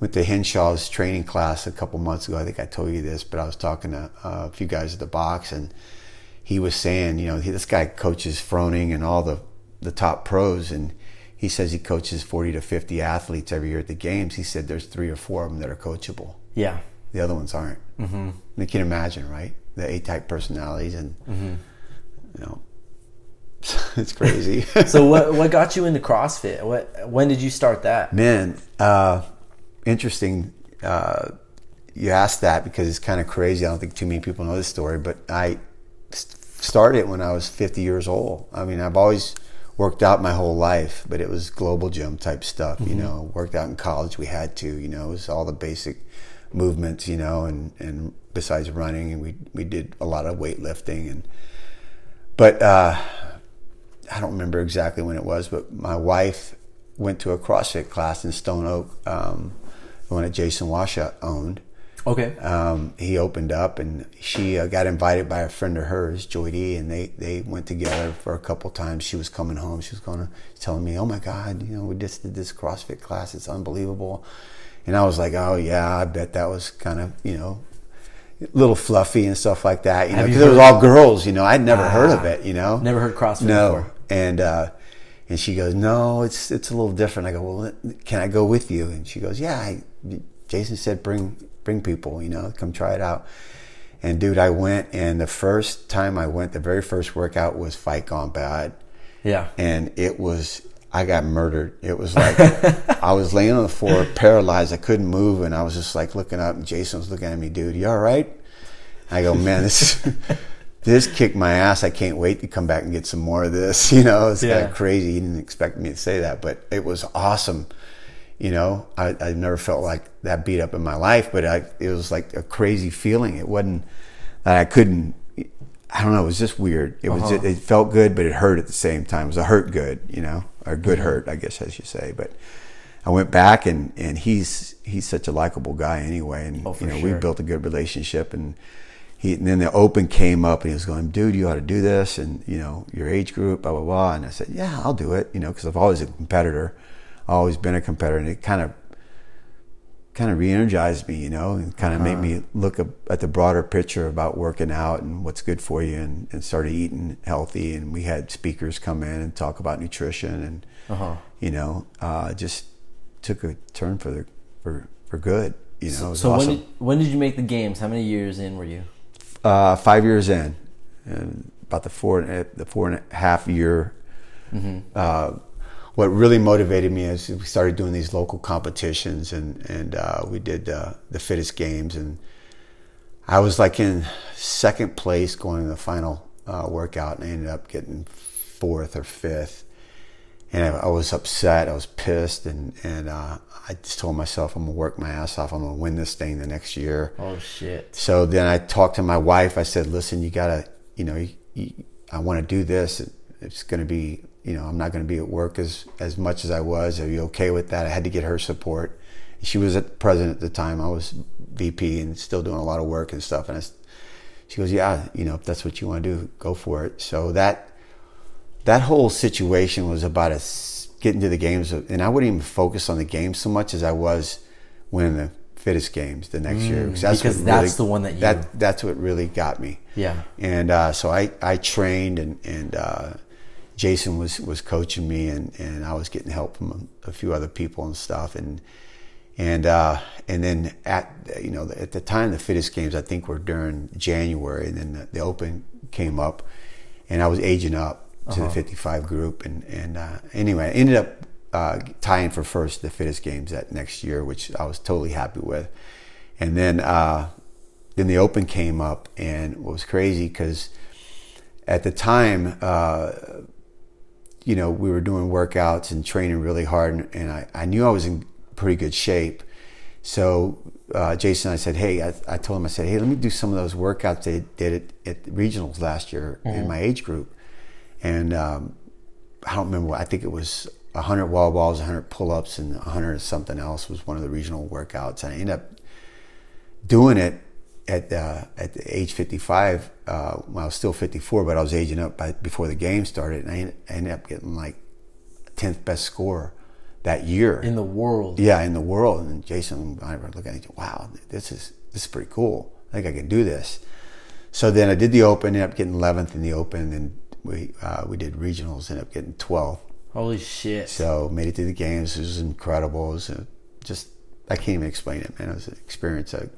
with the Henshaw's training class a couple months ago, I think I told you this, but I was talking to uh, a few guys at the box, and he was saying, you know, he, this guy coaches Froning and all the the top pros, and he says he coaches forty to fifty athletes every year at the games. He said there's three or four of them that are coachable. yeah. The other ones aren't. Mm-hmm. You can imagine, right? The A-type personalities, and you know, *laughs* it's crazy. *laughs* So what what got you into CrossFit? What when did you start that? Man, uh, interesting. Uh, you asked that because it's kind of crazy. I don't think too many people know this story, but I started when I was 50 years old. I mean, I've always worked out my whole life, but it was global gym type stuff. You know, worked out in college. We had to. You know, it was all the basic movements. You know, and and besides running, and we we did a lot of weightlifting and. But uh, I don't remember exactly when it was, but my wife went to a CrossFit class in Stone Oak, um, the one that Jason Washa owned. Okay. Um, he opened up, and she uh, got invited by a friend of hers, Joy D, and they, they went together for a couple times. She was coming home. She was going to telling me, "Oh my God, you know, we just did this CrossFit class. It's unbelievable." And I was like, "Oh yeah, I bet that was kind of you know." Little fluffy and stuff like that, you know, because it was all girls. You know, I'd never heard of Ah, it. You know, Never heard CrossFit no. before. And uh, and she goes, no, it's it's a little different. I go, well, can I go with you? And she goes, yeah. I, Jason said, bring bring people, you know, come try it out. And dude, I went, and the first time I went, the very first workout was Fight Gone Bad, Yeah. and it was. I got murdered. It was like *laughs* I was laying on the floor, paralyzed. I couldn't move, and I was just like looking up. And Jason was looking at me, dude. You all right? I go, man, this *laughs* this kicked my ass. I can't wait to come back and get some more of this. *laughs* You know, it's Yeah. kind of crazy. He didn't expect me to say that, but it was awesome. You know, I, I never felt like that beat up in my life, but I, it was like a crazy feeling. It wasn't that I couldn't. I don't know. It was just weird. It was. Uh-huh. It felt good, but it hurt at the same time. It was a hurt good, you know, or Mm-hmm. good hurt, I guess, as you say. But I went back, and and he's he's such a likable guy anyway, and Oh, you know sure. we built a good relationship, and he and then the open came up, and he was going, dude, you ought to do this, and you know your age group, blah blah blah, and I said, yeah, I'll do it, you know, because I've always a competitor, always been a competitor, and it kind of kind of re-energized me, you know, and kind of made me look at the broader picture about working out and what's good for you, and, and started eating healthy. And we had speakers come in and talk about nutrition, and Uh-huh. you know, uh, just took a turn for the for for good. You know, it was So awesome. when did when did you make the games? How many years in were you? uh, five years in, and about the four the four and a half year. Uh, what really motivated me is we started doing these local competitions, and and uh, we did uh, the fittest games, and I was like in second place going to the final uh, workout, and I ended up getting fourth or fifth. And I, I was upset. I was pissed, and and uh, I just told myself, I'm gonna work my ass off. I'm gonna win this thing the next year. Oh shit. So then I talked to my wife. I said, "Listen, you gotta, you know, you, you, I want to do this. It's going to be, you know, I'm not going to be at work as as much as I was. Are you okay with that?" I had to get her support. She was at the president at the time. I was VP and still doing a lot of work and stuff. And I, she goes, "Yeah, you know, if that's what you want to do, go for it." So that that whole situation was about us getting to the games, and I wouldn't even focus on the games so much as I was winning the fittest games the next year because what that's the one that you- that that's what really got me. Yeah. And uh, so I, I trained and and uh, Jason was was coaching me and, and I was getting help from a, a few other people and stuff. And and uh, and then at you know at the time the fittest games I think were during January. And then the, the Open came up and I was aging up to the 55 group. And and uh, anyway I ended up uh, tying for first the fittest games that next year which I was totally happy with. And then uh, then the Open came up and it was crazy because at the time uh, you know, we were doing workouts and training really hard, and, and I, I knew I was in pretty good shape. So uh, Jason, I said, hey, I, I told him, I said, hey, let me do some of those workouts they did at, at regionals last year in my age group, and um, I don't remember. what- I think it was 100 wall balls, 100 pull-ups, and 100 something else was one of the regional workouts, and I ended up doing it at uh, at the age 55 uh, when I was still 54, but I was aging up by, before the game started, and I ended, ended up getting like 10th best score that year In the world. yeah, in the world. And Jason I were looking at other, wow, this is this is pretty cool. I think I can do this. So then I did the Open, ended up getting 11th in the Open, and then we uh, we did regionals, ended up getting 12th. Holy shit. So made it through the games. It was incredible. It was uh, just I can't even explain it, man. It was an experience. I,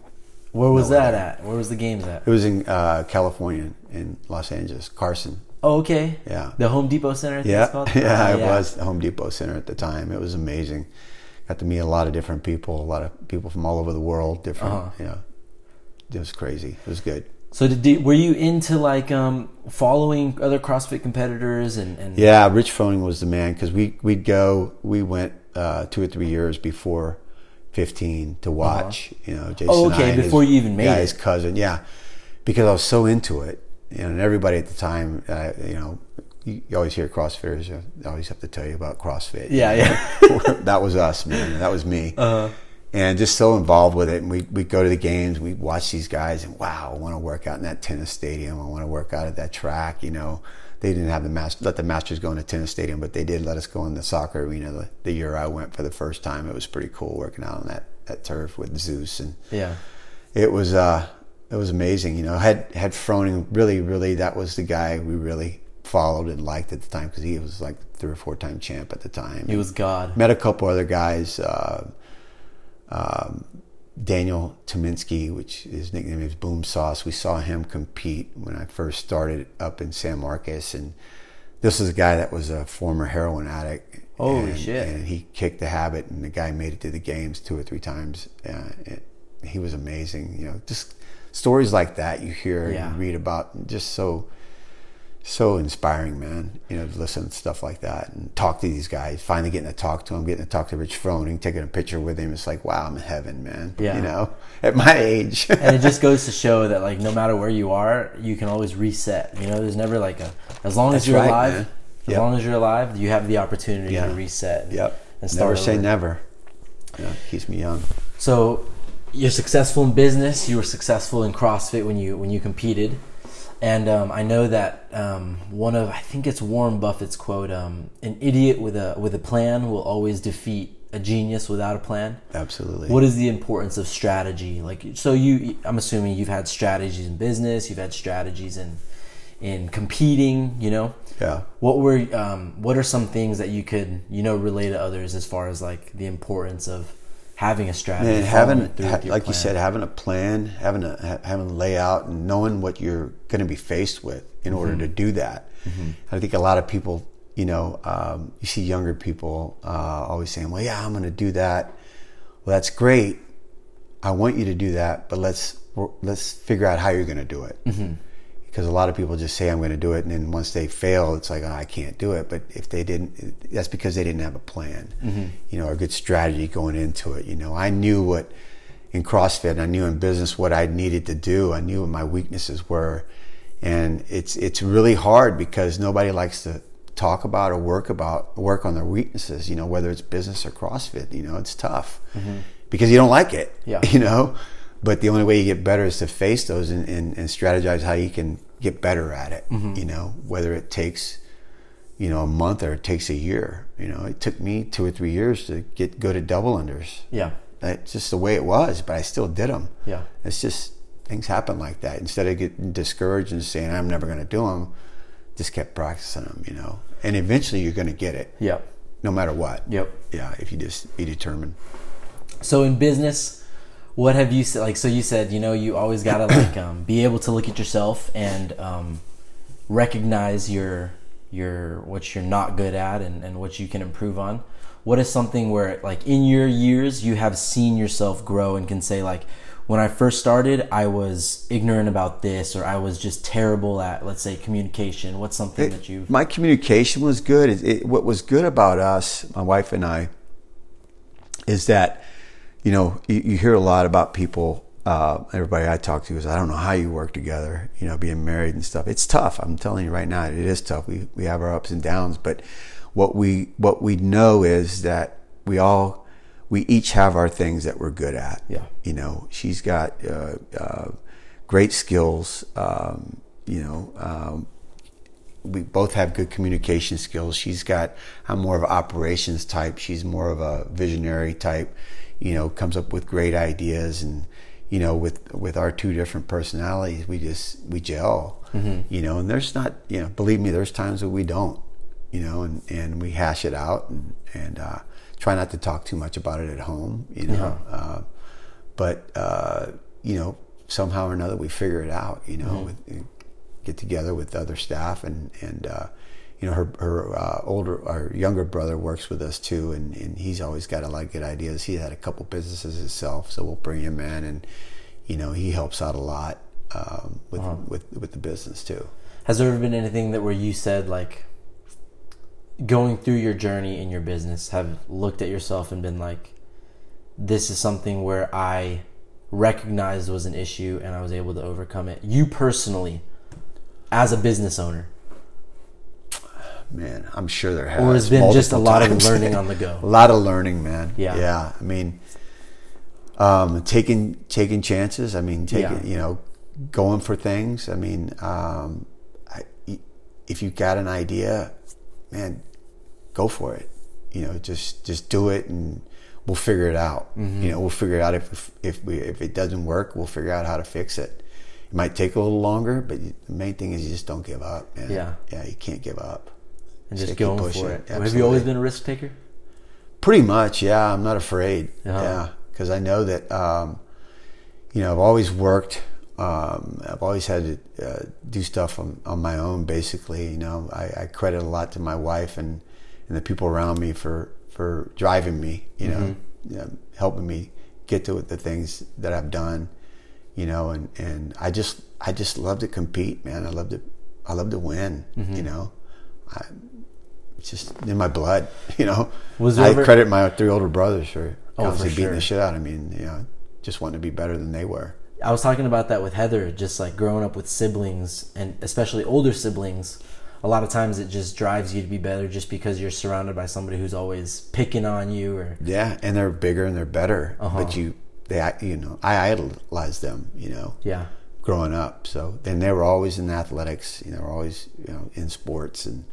Where was that at? Where was the games at? it was in uh, California, in Los Angeles, Carson. Oh, okay. Yeah. The Home Depot Center. I think Yeah, It's called? *laughs* yeah, Ah, it was the Home Depot Center at the time. It was amazing. Got to meet a lot of different people, a lot of people from all over the world. Different, Uh-huh. you know, it was crazy. It was good. So did, did were you into like um, following other CrossFit competitors and, and Yeah, Rich Froning was the man because we we'd go. We went uh, two or three years before fifteen to watch. You know, Jason. Uh-huh. Oh, okay, I before his, you even made yeah, it. his cousin. Yeah, because I was so into it, you know, and everybody at the time, uh, you know, you, you always hear CrossFitters. uh, They always have to tell you about CrossFit. Yeah, yeah. *laughs* that was us, man. That was me. Uh-huh. And just so involved with it, and we we go to the games, we watch these guys, and wow, I want to work out in that tennis stadium. I want to work out at that track. You know, they didn't have the master, let the masters go in the tennis stadium, but they did let us go in the soccer arena. The, the year I went for the first time, it was pretty cool working out on that that turf with Zeus, and yeah. it was uh it was amazing. You know, had had Froning really, really, that was the guy we really followed and liked at the time because he was like three or four time champ at the time. He was God. Met a couple other guys. Uh, um, Daniel Tyminski, which his nickname is Boom Sauce. We saw him compete when I first started up in San Marcos, and this is a guy that was a former heroin addict. Holy and, shit. And he kicked the habit, and the guy made it to the games two or three times. Uh, it, he was amazing. You know, just stories like that you hear Yeah. you read about, just so so inspiring, man. You know, to listen to stuff like that and talk to these guys. Finally getting to talk to him, getting to talk to Rich Froning, taking a picture with him. It's like, wow, I'm in heaven, man. Yeah. You know, *laughs* at my age. and it just *laughs* goes to show that like no matter where you are, you can always reset. You know, there's never like a as long as That's you're right, alive, man. as Yep. long as you're alive, you have the opportunity Yeah. to reset. yep. And start never say over. never. Yeah, keeps me young. So you're successful in business. You were successful in CrossFit when you when you competed, and um, I know that um, one of I think it's Warren Buffett's quote: um, "An idiot with a with a plan will always defeat a genius without a plan." Absolutely. What is the importance of strategy? Like, so you, I'm assuming you've had strategies in business, you've had strategies in in competing. You know, yeah. what were um, what are some things that you could you know relay to others as far as like the importance of having a strategy, And having, ha- like you said, having a plan, having a ha- having a layout, and knowing what you're going to be faced with in order Mm-hmm. to do that. I think a lot of people, you know, um, you see younger people uh, always saying, "Well, yeah, I'm going to do that." Well, that's great. I want you to do that, but let's let's figure out how you're going to do it. Mm-hmm. Because a lot of people just say I'm going to do it, and then once they fail, it's like oh, I can't do it. But if they didn't, that's because they didn't have a plan, Mm-hmm. you know, a good strategy going into it. You know, I knew what in CrossFit, I knew in business what I needed to do. I knew what my weaknesses were, and it's it's really hard because nobody likes to talk about or work about work on their weaknesses. You know, whether it's business or CrossFit, you know, it's tough because you don't like it. Yeah. *laughs* You know, but the only way you get better is to face those and, and, and strategize how you can get better at it. Mm-hmm. You know, whether it takes you know a month or it takes a year. You know, it took me two or three years to get good at double unders. yeah, That's just the way it was, but I still did them. yeah, It's just things happen like that. Instead of getting discouraged and saying I'm never going to do them, just kept practicing them. You know, and eventually you're going to get it, yep, no matter what. yep. Yeah, if you just be determined. So in business, what have you said? Like, so you said, you know, you always gotta *clears throat* like um, be able to look at yourself and um, recognize your your what you're not good at and, and what you can improve on. What is something where, like, in your years, you have seen yourself grow and can say, like, when I first started, I was ignorant about this, or I was just terrible at, let's say, communication. What's something that you? My communication was good. It, it, what was good about us, my wife and I, is that you know you, you hear a lot about people. Uh, everybody I talk to is I don't know how you work together. You know, being married and stuff. It's tough. I'm telling you right now, it is tough. We we have our ups and downs, but what we what we know is that we all we each have our things that we're good at. Yeah. You know, she's got uh, uh, great skills. Um, you know, um, we both have good communication skills. She's got, I'm more of an operations type. She's more of a visionary type. You know, comes up with great ideas, and you know, with with our two different personalities, we just we gel. You know, and there's not, you know, believe me, there's times that we don't. You know, and and we hash it out, and and uh, try not to talk too much about it at home. You know, uh, but uh, you know, somehow or another, we figure it out. You know, with, get together with other staff and and uh, you know her her uh, older our younger brother works with us too and, and he's always got a lot of good ideas he had a couple businesses himself so we'll bring him in and you know he helps out a lot um, with the business too. Has there ever been anything that where you said like going through your journey in your business have looked at yourself and been like this is something where I recognized was an issue and I was able to overcome it. You personally as a business owner. Man, I'm sure there has. Or has been just a lot of learning on the *laughs* go. a lot of learning, man. Yeah. yeah. I mean, um, taking taking chances. I mean, taking Yeah. you know, going for things. I mean, um, I, if you got an idea, man, go for it. You know, just just do it, and we'll figure it out. Mm-hmm. You know, we'll figure it out if if we if it doesn't work, we'll figure out how to fix it. It might take a little longer, but the main thing is you just don't give up. Man. Yeah. yeah, you can't give up. And just going pushing. for it. Have you always been a risk taker? Pretty much, yeah. I'm not afraid. Uh-huh. Yeah, because I know that um, you know I've always worked. Um, I've always had to uh, do stuff on, on my own. Basically, you know, I, I credit a lot to my wife and, and the people around me for for driving me. You know, Mm-hmm. you know, helping me get to the things that I've done. You know, and, and I just I just love to compete, man. I love to I love to win. Mm-hmm. You know, I, it's just in my blood. *laughs* You know, Was there I ever- credit my three older brothers for Oh, for constantly beating sure. the shit out of me, and you know, just wanting to be better than they were. I was talking about that with Heather, just like growing up with siblings and especially older siblings. A lot of times it just drives you to be better just because you're surrounded by somebody who's always picking on you or Yeah, and they're bigger and they're better, Uh-huh. but you, they, you know, I idolize them. You know, yeah. Growing up. So then they were always in athletics. You know, always you know in sports, and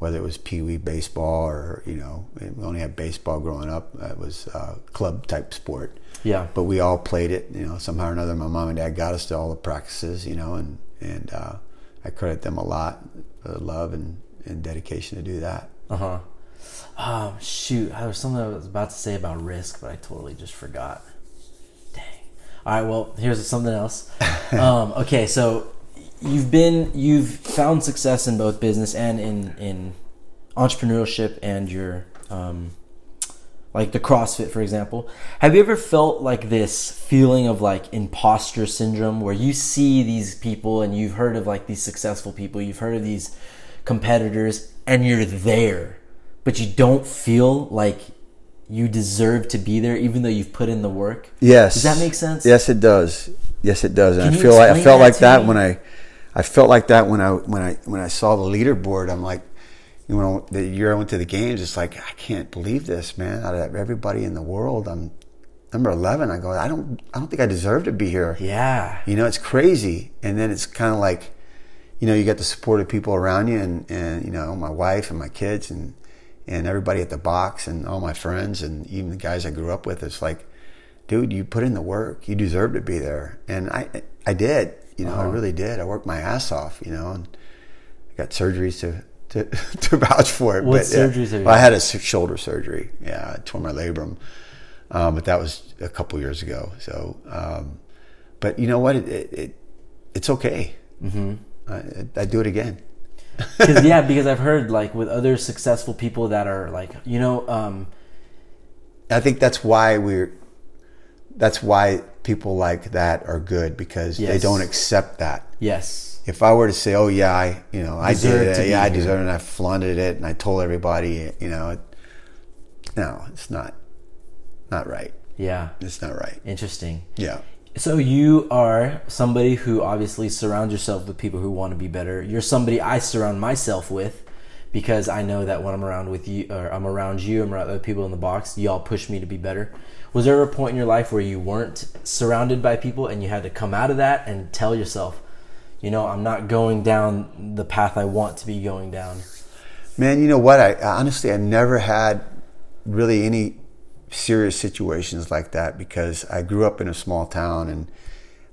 whether it was pee wee baseball or you know we only had baseball growing up. It was uh, club type sport. Yeah. but we all played it. You know, somehow or another, my mom and dad got us to all the practices. You know, and and uh, I credit them a lot for the love and, and dedication to do that. Uh huh. Um, shoot, there was something I was about to say about risk, but I totally just forgot. All right, well, here's something else. um, *laughs* okay, so you've been you've found success in both business and in in entrepreneurship and your um, like the CrossFit, for example. Have you ever felt like this feeling of like imposter syndrome where you see these people and you've heard of like these successful people, you've heard of these competitors, and you're there, but you don't feel like you deserve to be there even though you've put in the work? Yes. Does that make sense? Yes, it does. Yes, it does. And I feel like I felt that like that me? when I, I felt like that when I when I when I saw the leaderboard. I'm like, you know, the year I went to the games, it's like I can't believe this, man. Out of everybody in the world, I'm number eleven. I go, I don't, I don't think I deserve to be here. Yeah. You know, it's crazy. And then it's kind of like, you know, you get the support of people around you, and and you know, my wife and my kids, and and everybody at the box, and all my friends, and even the guys I grew up with. It's like, dude, you put in the work. You deserve to be there, and I I did. You know, I Uh-huh. really did. I worked my ass off. You know, and I got surgeries to. To, *laughs* to vouch for it, What but yeah. surgeries have you Well, I had? a shoulder surgery. Yeah, I tore my labrum, um, but that was a couple years ago. So, um, but you know what? It, it, it it's okay. Mm-hmm. I, I'd do it again. Cause, yeah, because I've heard like with other successful people that are like, you know, um, I think that's why we're. That's why people like that are good because they don't accept that. yes. If I were to say, "Oh yeah, I you know I Deserve did it, yeah I here. deserve it," and I flaunted it, and I told everybody, you know, it, no, it's not, not right. Yeah. It's not right. Interesting. Yeah. So you are somebody who obviously surrounds yourself with people who want to be better. You're somebody I surround myself with because I know that when I'm around with you or I'm around you, I'm around other people in the box, y'all push me to be better. Was there a point in your life where you weren't surrounded by people and you had to come out of that and tell yourself, you know, I'm not going down the path I want to be going down? Man, you know what? I I honestly I never had really any serious situations like that because I grew up in a small town and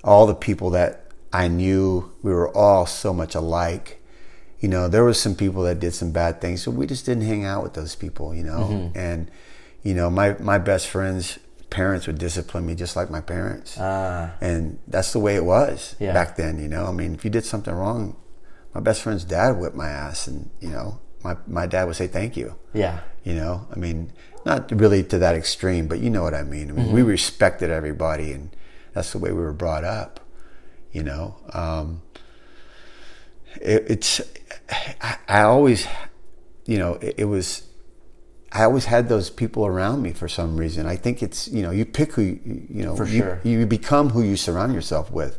all the people that I knew, we were all so much alike. You know, there was some people that did some bad things, so we just didn't hang out with those people, you know. Mm-hmm. And you know, my my best friends' parents would discipline me just like my parents. Ah, and that's the way it was Yeah. back then, you know. I mean, if you did something wrong, my best friend's dad whipped my ass and, you know, my my dad would say thank you. yeah. You know, I mean, not really to that extreme, but you know what I mean. I mean, we respected everybody, and that's the way we were brought up. You know, um, it, it's I, I always, you know, it, it was. I always had those people around me for some reason. I think it's you know you pick who you, you know For you, sure. you become who you surround yourself with.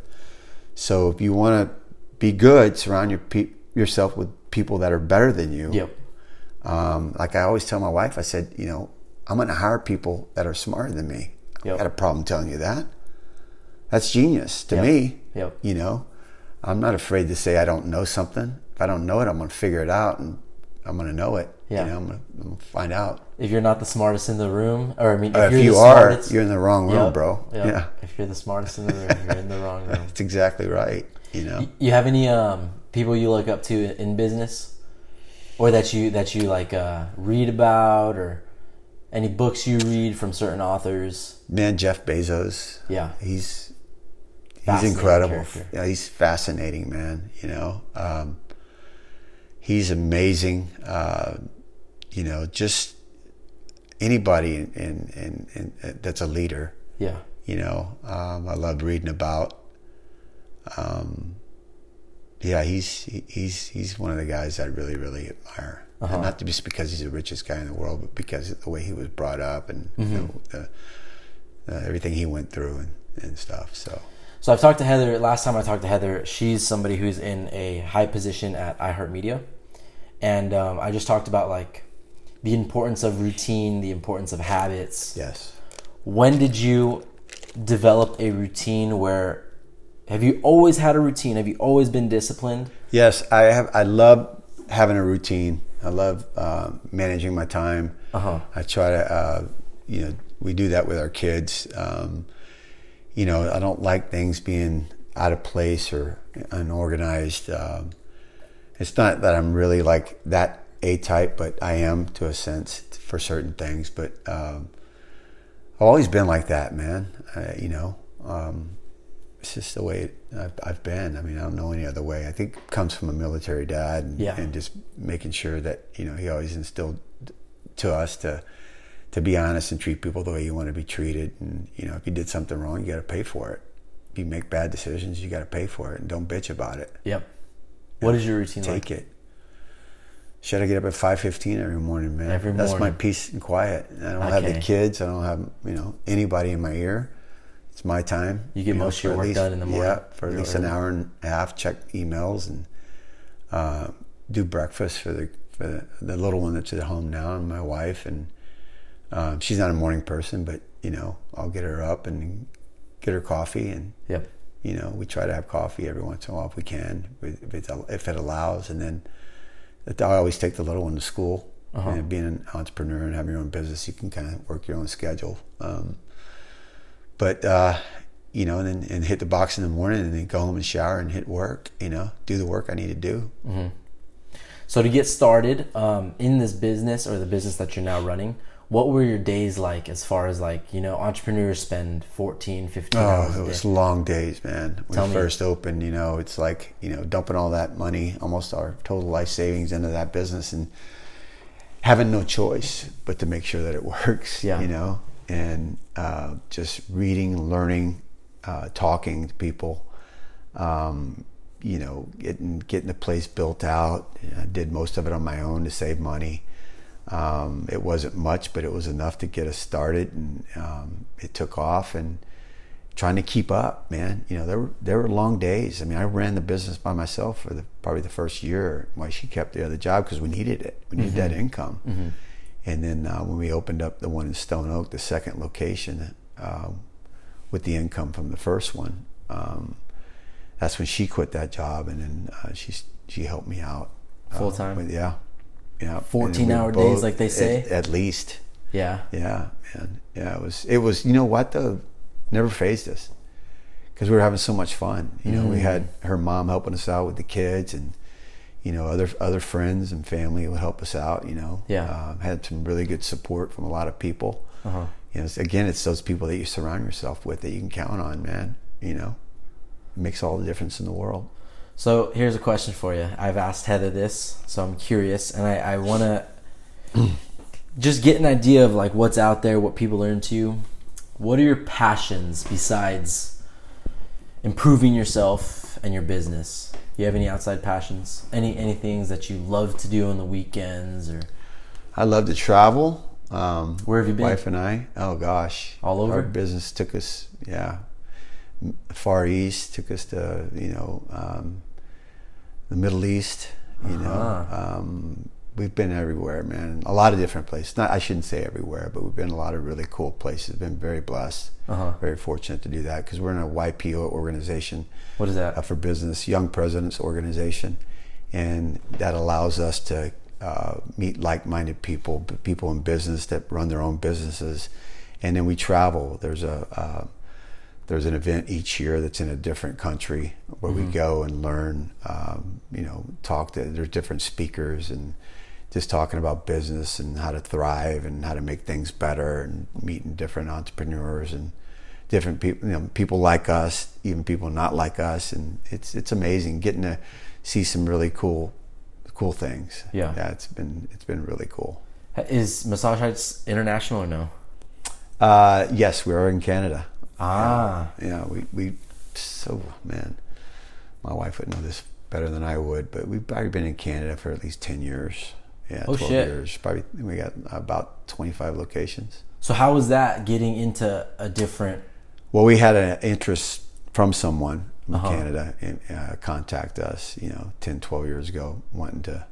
So if you want to be good, surround your pe- yourself with people that are better than you. Yep. Um, like I always tell my wife, I said, you know, I'm going to hire people that are smarter than me. I got a problem telling you that. That's genius to Yep. me. Yep. You know, I'm not afraid to say I don't know something. If I don't know it, I'm going to figure it out and I'm going to know it. Yeah. You know, I'm going to, I'm going to find out. If you're not the smartest in the room, or I mean, if, If, you're you are, smartest, you're in the wrong room, Yep, bro. yep. Yeah. If you're the smartest in the room, you're in the wrong *laughs* room. That's exactly right. You know, You have any um, people you look up to in business, or that you that you like uh, read about, or any books you read from certain authors? man, Jeff Bezos. Yeah. he's he's incredible. Yeah, he's fascinating, man. You know, um, he's amazing. Uh, you know, just anybody in, in, in, in that's a leader. Yeah. You know, um, I love reading about. Um, yeah, he's he's he's one of the guys I really really admire, Uh-huh. and not just because he's the richest guy in the world, but because of the way he was brought up and Mm-hmm. know, the, uh, everything he went through and, and stuff. So So I've talked to Heather. Last time I talked to Heather, she's somebody who's in a high position at iHeartMedia, and um, I just talked about like the importance of routine, the importance of habits. yes, When did you develop a routine? Where have you always had a routine? Have you always been disciplined? yes, I have. I love having a routine. I love uh, managing my time. Uh-huh. I try to, uh, you know, we do that with our kids. Um, you know, I don't like things being out of place or unorganized. Um, it's not that I'm really like that A type, but I am to a sense for certain things. But um, I've always been like that, man. I, you know, um, it's just the way I've, I've been. I mean, I don't know any other way. I think it comes from a military dad and, Yeah. and just making sure that, you know, he always instilled to us to to be honest and treat people the way you want to be treated. And, you know, if you did something wrong, you got to pay for it. If you make bad decisions, you got to pay for it and don't bitch about it. Yep. What is your routine Take like? it. Should I get up at five fifteen every morning, man? Every morning. That's my peace and quiet. I don't have the kids. I don't have you know anybody in my ear. It's my time. You get know, most of your work least- done in the morning. Yeah, for at least an hour and a half. Check emails and uh, do breakfast for the for the, the little one that's at home now and my wife and um, she's not a morning person, but you know I'll get her up and get her coffee and Yep. you know, we try to have coffee every once in a while if we can, if, it's, if it allows. And then I always take the little one to school. Uh-huh. And being an entrepreneur and having your own business, you can kind of work your own schedule. Um, but, uh, you know, and then and hit the box in the morning and then go home and shower and hit work, you know, do the work I need to do. So to get started um, in this business or the business that you're now running, what were your days like as far as like, you know, entrepreneurs spend 14, 15 hours Oh, it was long days, man. When Tell we first opened, you know, it's like, you know, dumping all that money, almost our total life savings into that business and having no choice but to make sure that it *laughs* works, Yeah. you know, and uh, just reading, learning, uh, talking to people, um, you know, getting, getting the place built out. I did most of it on my own to save money. Um, it wasn't much, but it was enough to get us started, and um, it took off. And trying to keep up, man. You know, there were there were long days. I mean, I ran the business by myself for the probably the first year while she kept the other job because we needed it. We needed that income. And then uh, when we opened up the one in Stone Oak, the second location, um, with the income from the first one, um, that's when she quit that job, and then uh, she she helped me out uh, Full time? with- yeah, yeah. 14 And we hour days, like they say? At, at least, Yeah. yeah, man. Yeah, it was. It was. You know what though? Never phased us because we were having so much fun. You know, we Mm. had her mom helping us out with the kids, and you know, other other friends and family would help us out. You know, Yeah. um, had some really good support from a lot of people. Uh-huh. You know, it's- again, it's those people that you surround yourself with that you can count on, man. You know, it makes all the difference in the world. So here's a question for you. I've asked Heather this, so I'm curious, and I, I want *clears throat* to just get an idea of like what's out there, what people are into. What are your passions besides improving yourself and your business? Do you have any outside passions? Any any things that you love to do on the weekends or I love to travel. Um, Where have you been? Wife and I. Oh gosh, All over? Our business took us, yeah, Far East took us to you know um, the Middle East. You know, Uh-huh. um, we've been everywhere, man. A lot of different places. Not I shouldn't say everywhere, but we've been a lot of really cool places. Been very blessed, Uh-huh. very fortunate to do that because we're in a YPO organization what is that? uh, for business, Young Presidents Organization, and that allows us to uh, meet like-minded people, people in business that run their own businesses, and then we travel. There's a uh, there's an event each year that's in a different country where we go and learn. Um, you know, talk to there's different speakers and just talking about business and how to thrive and how to make things better and meeting different entrepreneurs and different people you know people like us even people not like us and it's it's amazing getting to see some really cool cool things Yeah. yeah it's been it's been really cool Is Massage Heights international or no? uh yes we are in canada Ah. yeah we we so man my wife would know this better than i would but we've probably been in canada for at least 10 years yeah Oh, 12 shit. years probably we got about 25 locations So how was that getting into a different Well, we had an interest from someone from Uh-huh. Canada and uh, contact us, you know, 10, 12 years ago, wanting to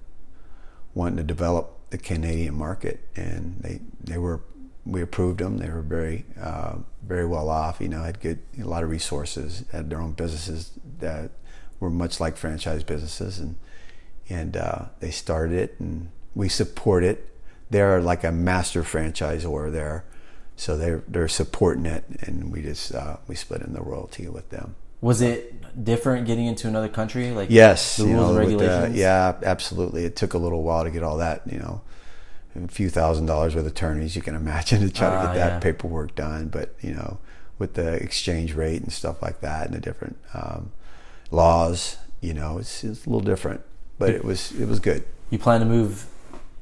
wanting to develop the Canadian market, and they they were we approved them. They were very uh, very well off, you know, had good a lot of resources, had their own businesses that were much like franchise businesses, and and uh, they started it, and we support it. They're like a master franchisor there, so they're they're supporting it, and we just uh, we split in the royalty with them. was it different getting into another country? Like Yes, the you rules know, and with the- regulations? yeah, absolutely. It took a little while to get all that, you know, a few thousand dollars with attorneys. You can imagine *laughs* to try to Ah, get that yeah. paperwork done, but you know, with the exchange rate and stuff like that, and the different um, laws, you know, it's, it's a little different. But it was it was good. You plan to move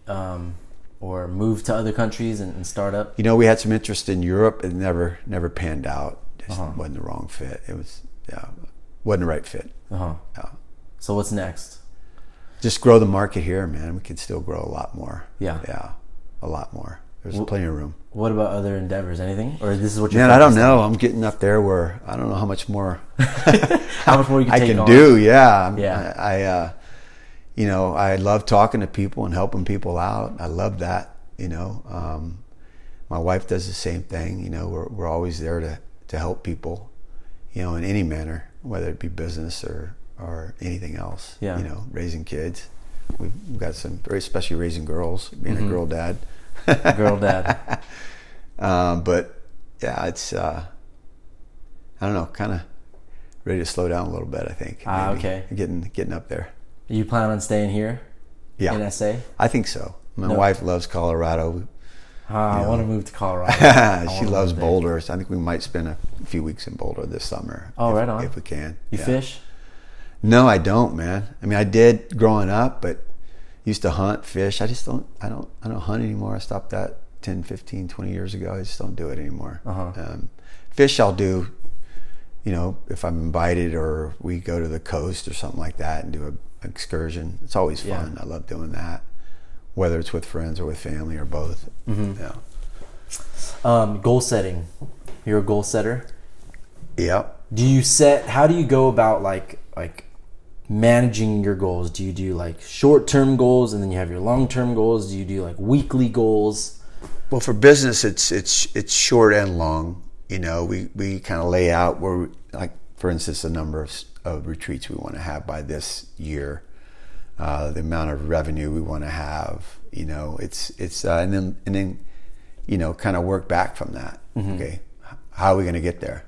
um, or move to other countries and, and start up? You know, we had some interest in Europe. It never never panned out. Just Uh-huh. wasn't the wrong fit. It was yeah, wasn't the right fit. Uh-huh. Yeah. So what's next? Just grow the market here, man. We can still grow a lot more. Yeah. Yeah, a lot more. There's Well- plenty of room. What about other endeavors? Anything? Or this is what you're Man, I don't know. I'm getting up there where I don't know how much more? *laughs* How much more you can *laughs* I can on? do. Yeah, I'm- Yeah. I, I uh, you know, I love talking to people and helping people out. I love that. You know, um, my wife does the same thing. You know, we're we're always there to to help people. You know, in any manner, whether it be business or or anything else. Yeah. You know, raising kids. We've we've got some very especially raising girls. Being Mhm. a girl dad. Girl dad. *laughs* Um, but yeah, it's uh, I don't know, kind of ready to slow down a little bit. I think. Ah, maybe. okay. Getting getting up there. You plan on staying here Yeah, in SA? I think so. My No. wife loves Colorado. Ah, I want to move to Colorado. *laughs* She loves. Boulder. So I think we might spend a few weeks in Boulder this summer. Oh, if, right on. If we can. You Yeah. fish? No, I don't, man. I mean, I did growing up, but used to hunt, fish. I just don't. I don't. I don't hunt anymore. I stopped that 10, 15, 20 years ago. I just don't do it anymore. Uh-huh. Um, fish, I'll do. You know, if I'm invited or we go to the coast or something like that and do a excursion, it's always Yeah. fun. I love doing that, whether it's with friends or with family or both. Mhm. Yeah. Um, goal setting. You're a goal setter. Yep. Do you set? How do you go about like like managing your goals? Do you do like short term goals and then you have your long term goals? Do you do like weekly goals? Well, for business, it's it's it's short and long. You know, we we kind of lay out where, we, like for instance, the number of, of retreats we want to have by this year, uh, the amount of revenue we want to have. You know, it's it's uh, and then and then you know kind of work back from that. Okay, how are we going to get there?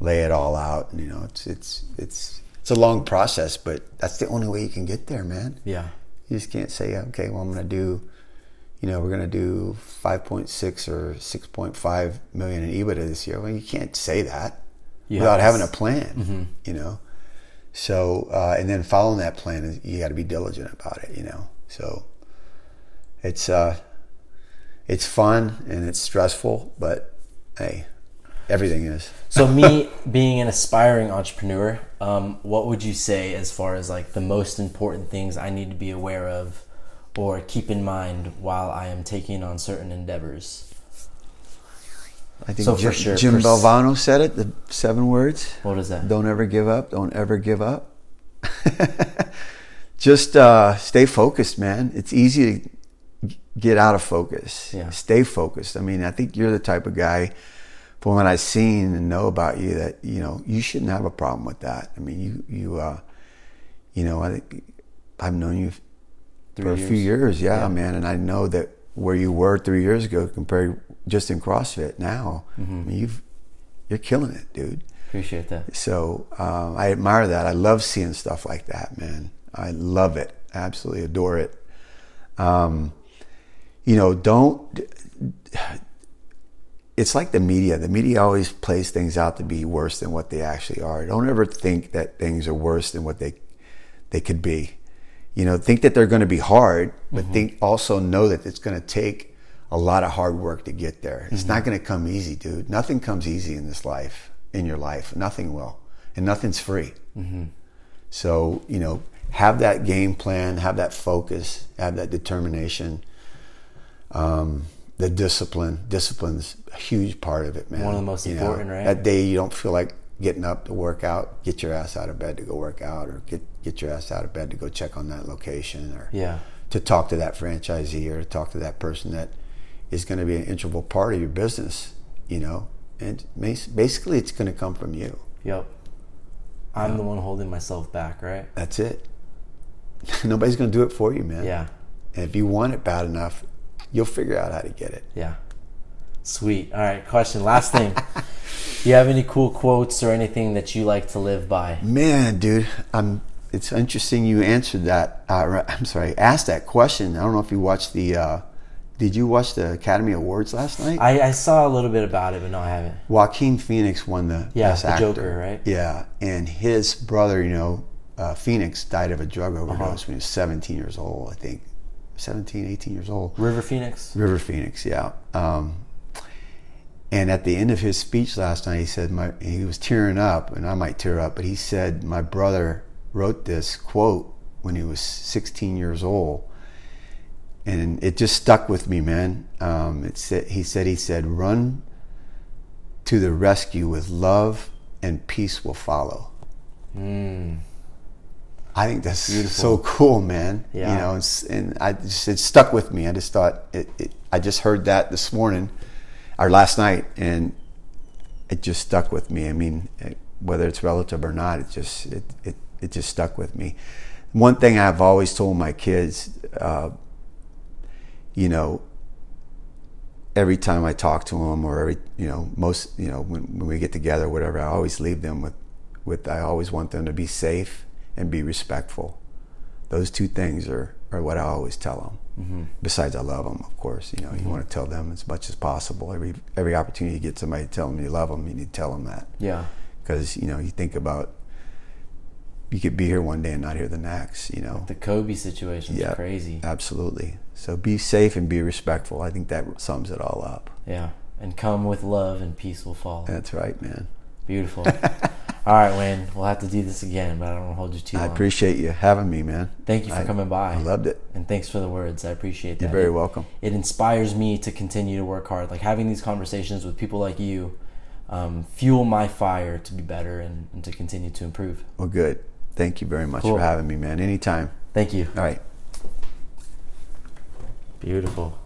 Lay it all out. And, you know, it's it's it's it's a long process, but that's the only way you can get there, man. Yeah. You just can't say, okay, well, I'm going to do, you know, we're going to do 5.6 or 6.5 million in EBITDA this year. Well, you can't say that You without having a plan, Mhm. you know. So, uh, and then following that plan, you got to be diligent about it, you know. So, it's uh, it's fun and it's stressful, but hey, Everything is. So me *laughs* being an aspiring entrepreneur, um, what would you say as far as like the most important things I need to be aware of or keep in mind while I am taking on certain endeavors? I think So Jim, sure, Jim said it. The seven words. What is that? Don't ever give up. Don't ever give up. *laughs* Just uh, stay focused, man. It's easy to get out of focus. Yeah. Stay focused. I mean, I think you're the type of guy, from what I've seen and know about you, that you know you shouldn't have a problem with that. I mean, you you uh, you know, I think I've known you Three for a few years. years, yeah, Yeah. man, and I know that where you were three years ago compared just in CrossFit now, Mm-hmm. I mean, you've you're killing it, dude. Appreciate that. So um, I admire that. I love seeing stuff like that, man. I love it. Absolutely adore it. Um, you know, don't. It's like the media. The media always plays things out to be worse than what they actually are. Don't ever think that things are worse than what they they could be. You know, think that they're going to be hard, but think also know that it's going to take a lot of hard work to get there. It's not going to come easy, dude. Nothing comes easy in this life, in your life. Nothing will, and nothing's free. So you know, have that game plan, have that focus, have that determination. Um, the discipline, discipline's a huge part of it, man. One of the most You know, important, right? That day you don't feel like getting up to work out, get your ass out of bed to go work out, or get get your ass out of bed to go check on that location, or Yeah. to talk to that franchisee or to talk to that person that is going to be an integral part of your business. You know, and basically it's going to come from you. Yep. I'm the one holding myself back, right? That's it. *laughs* Nobody's going to do it for you, man. Yeah. And if you want it bad enough, you'll figure out how to get it. Yeah. Sweet. All right. Question. Last thing. *laughs* You have any cool quotes or anything that you like to live by? Man, dude, I'm. It's interesting you answered that. Uh, *laughs* I'm sorry, asked that question. I don't know if you watched the. Uh, did you watch the Academy Awards last night? I, I saw a little bit about it, but no, I haven't. Joaquin Phoenix won the Yeah, best the actor. Joker, right? Yeah, and his brother, you know, uh, Phoenix died of a drug overdose Uh-huh. when he was 17 years old. I think 17, 18 years old. River Phoenix. River Phoenix, yeah. Um, and at the end of his speech last night, he said, "My," he was tearing up, and I might tear up, but he said, "My brother wrote this quote when he was 16 years old, and it just stuck with me, man." Um, it said, he said, he said, "Run to the rescue with love, and peace will follow." Mm. I think that's Beautiful. so cool, man. Yeah. You know, it's, and I just, it stuck with me. I just thought it, it. I just heard that this morning or last night, and it just stuck with me. I mean, it, whether it's relative or not, it just it, it it just stuck with me. One thing I've always told my kids, uh, you know, every time I talk to them, or every you know, most you know, when, when we get together, whatever, I always leave them with with I always want them to be safe and be respectful. Those two things are, are what I always tell them. Mm-hmm. Besides, I love them, of course. You know, you want to tell them as much as possible. Every every opportunity you get somebody to tell them you love them, you need to tell them that. Yeah. Because you know, you think about you could be here one day and not here the next. You know, The Kobe situation is Yeah. crazy. absolutely. So be safe and be respectful. I think that sums it all up. Yeah. And come with love and peace will follow. That's right, man. Beautiful. *laughs* All right, Wayne. We'll have to do this again, but I don't want to hold you too I appreciate you having me, man. Thank you for I- coming by. I loved it. And thanks for the words. I appreciate that. You're very It- welcome. It inspires me to continue to work hard. Like having these conversations with people like you um, fuel my fire to be better and, and to continue to improve. Well, good. Thank you very much Cool. for having me, man. Anytime. Thank you. All right. Beautiful.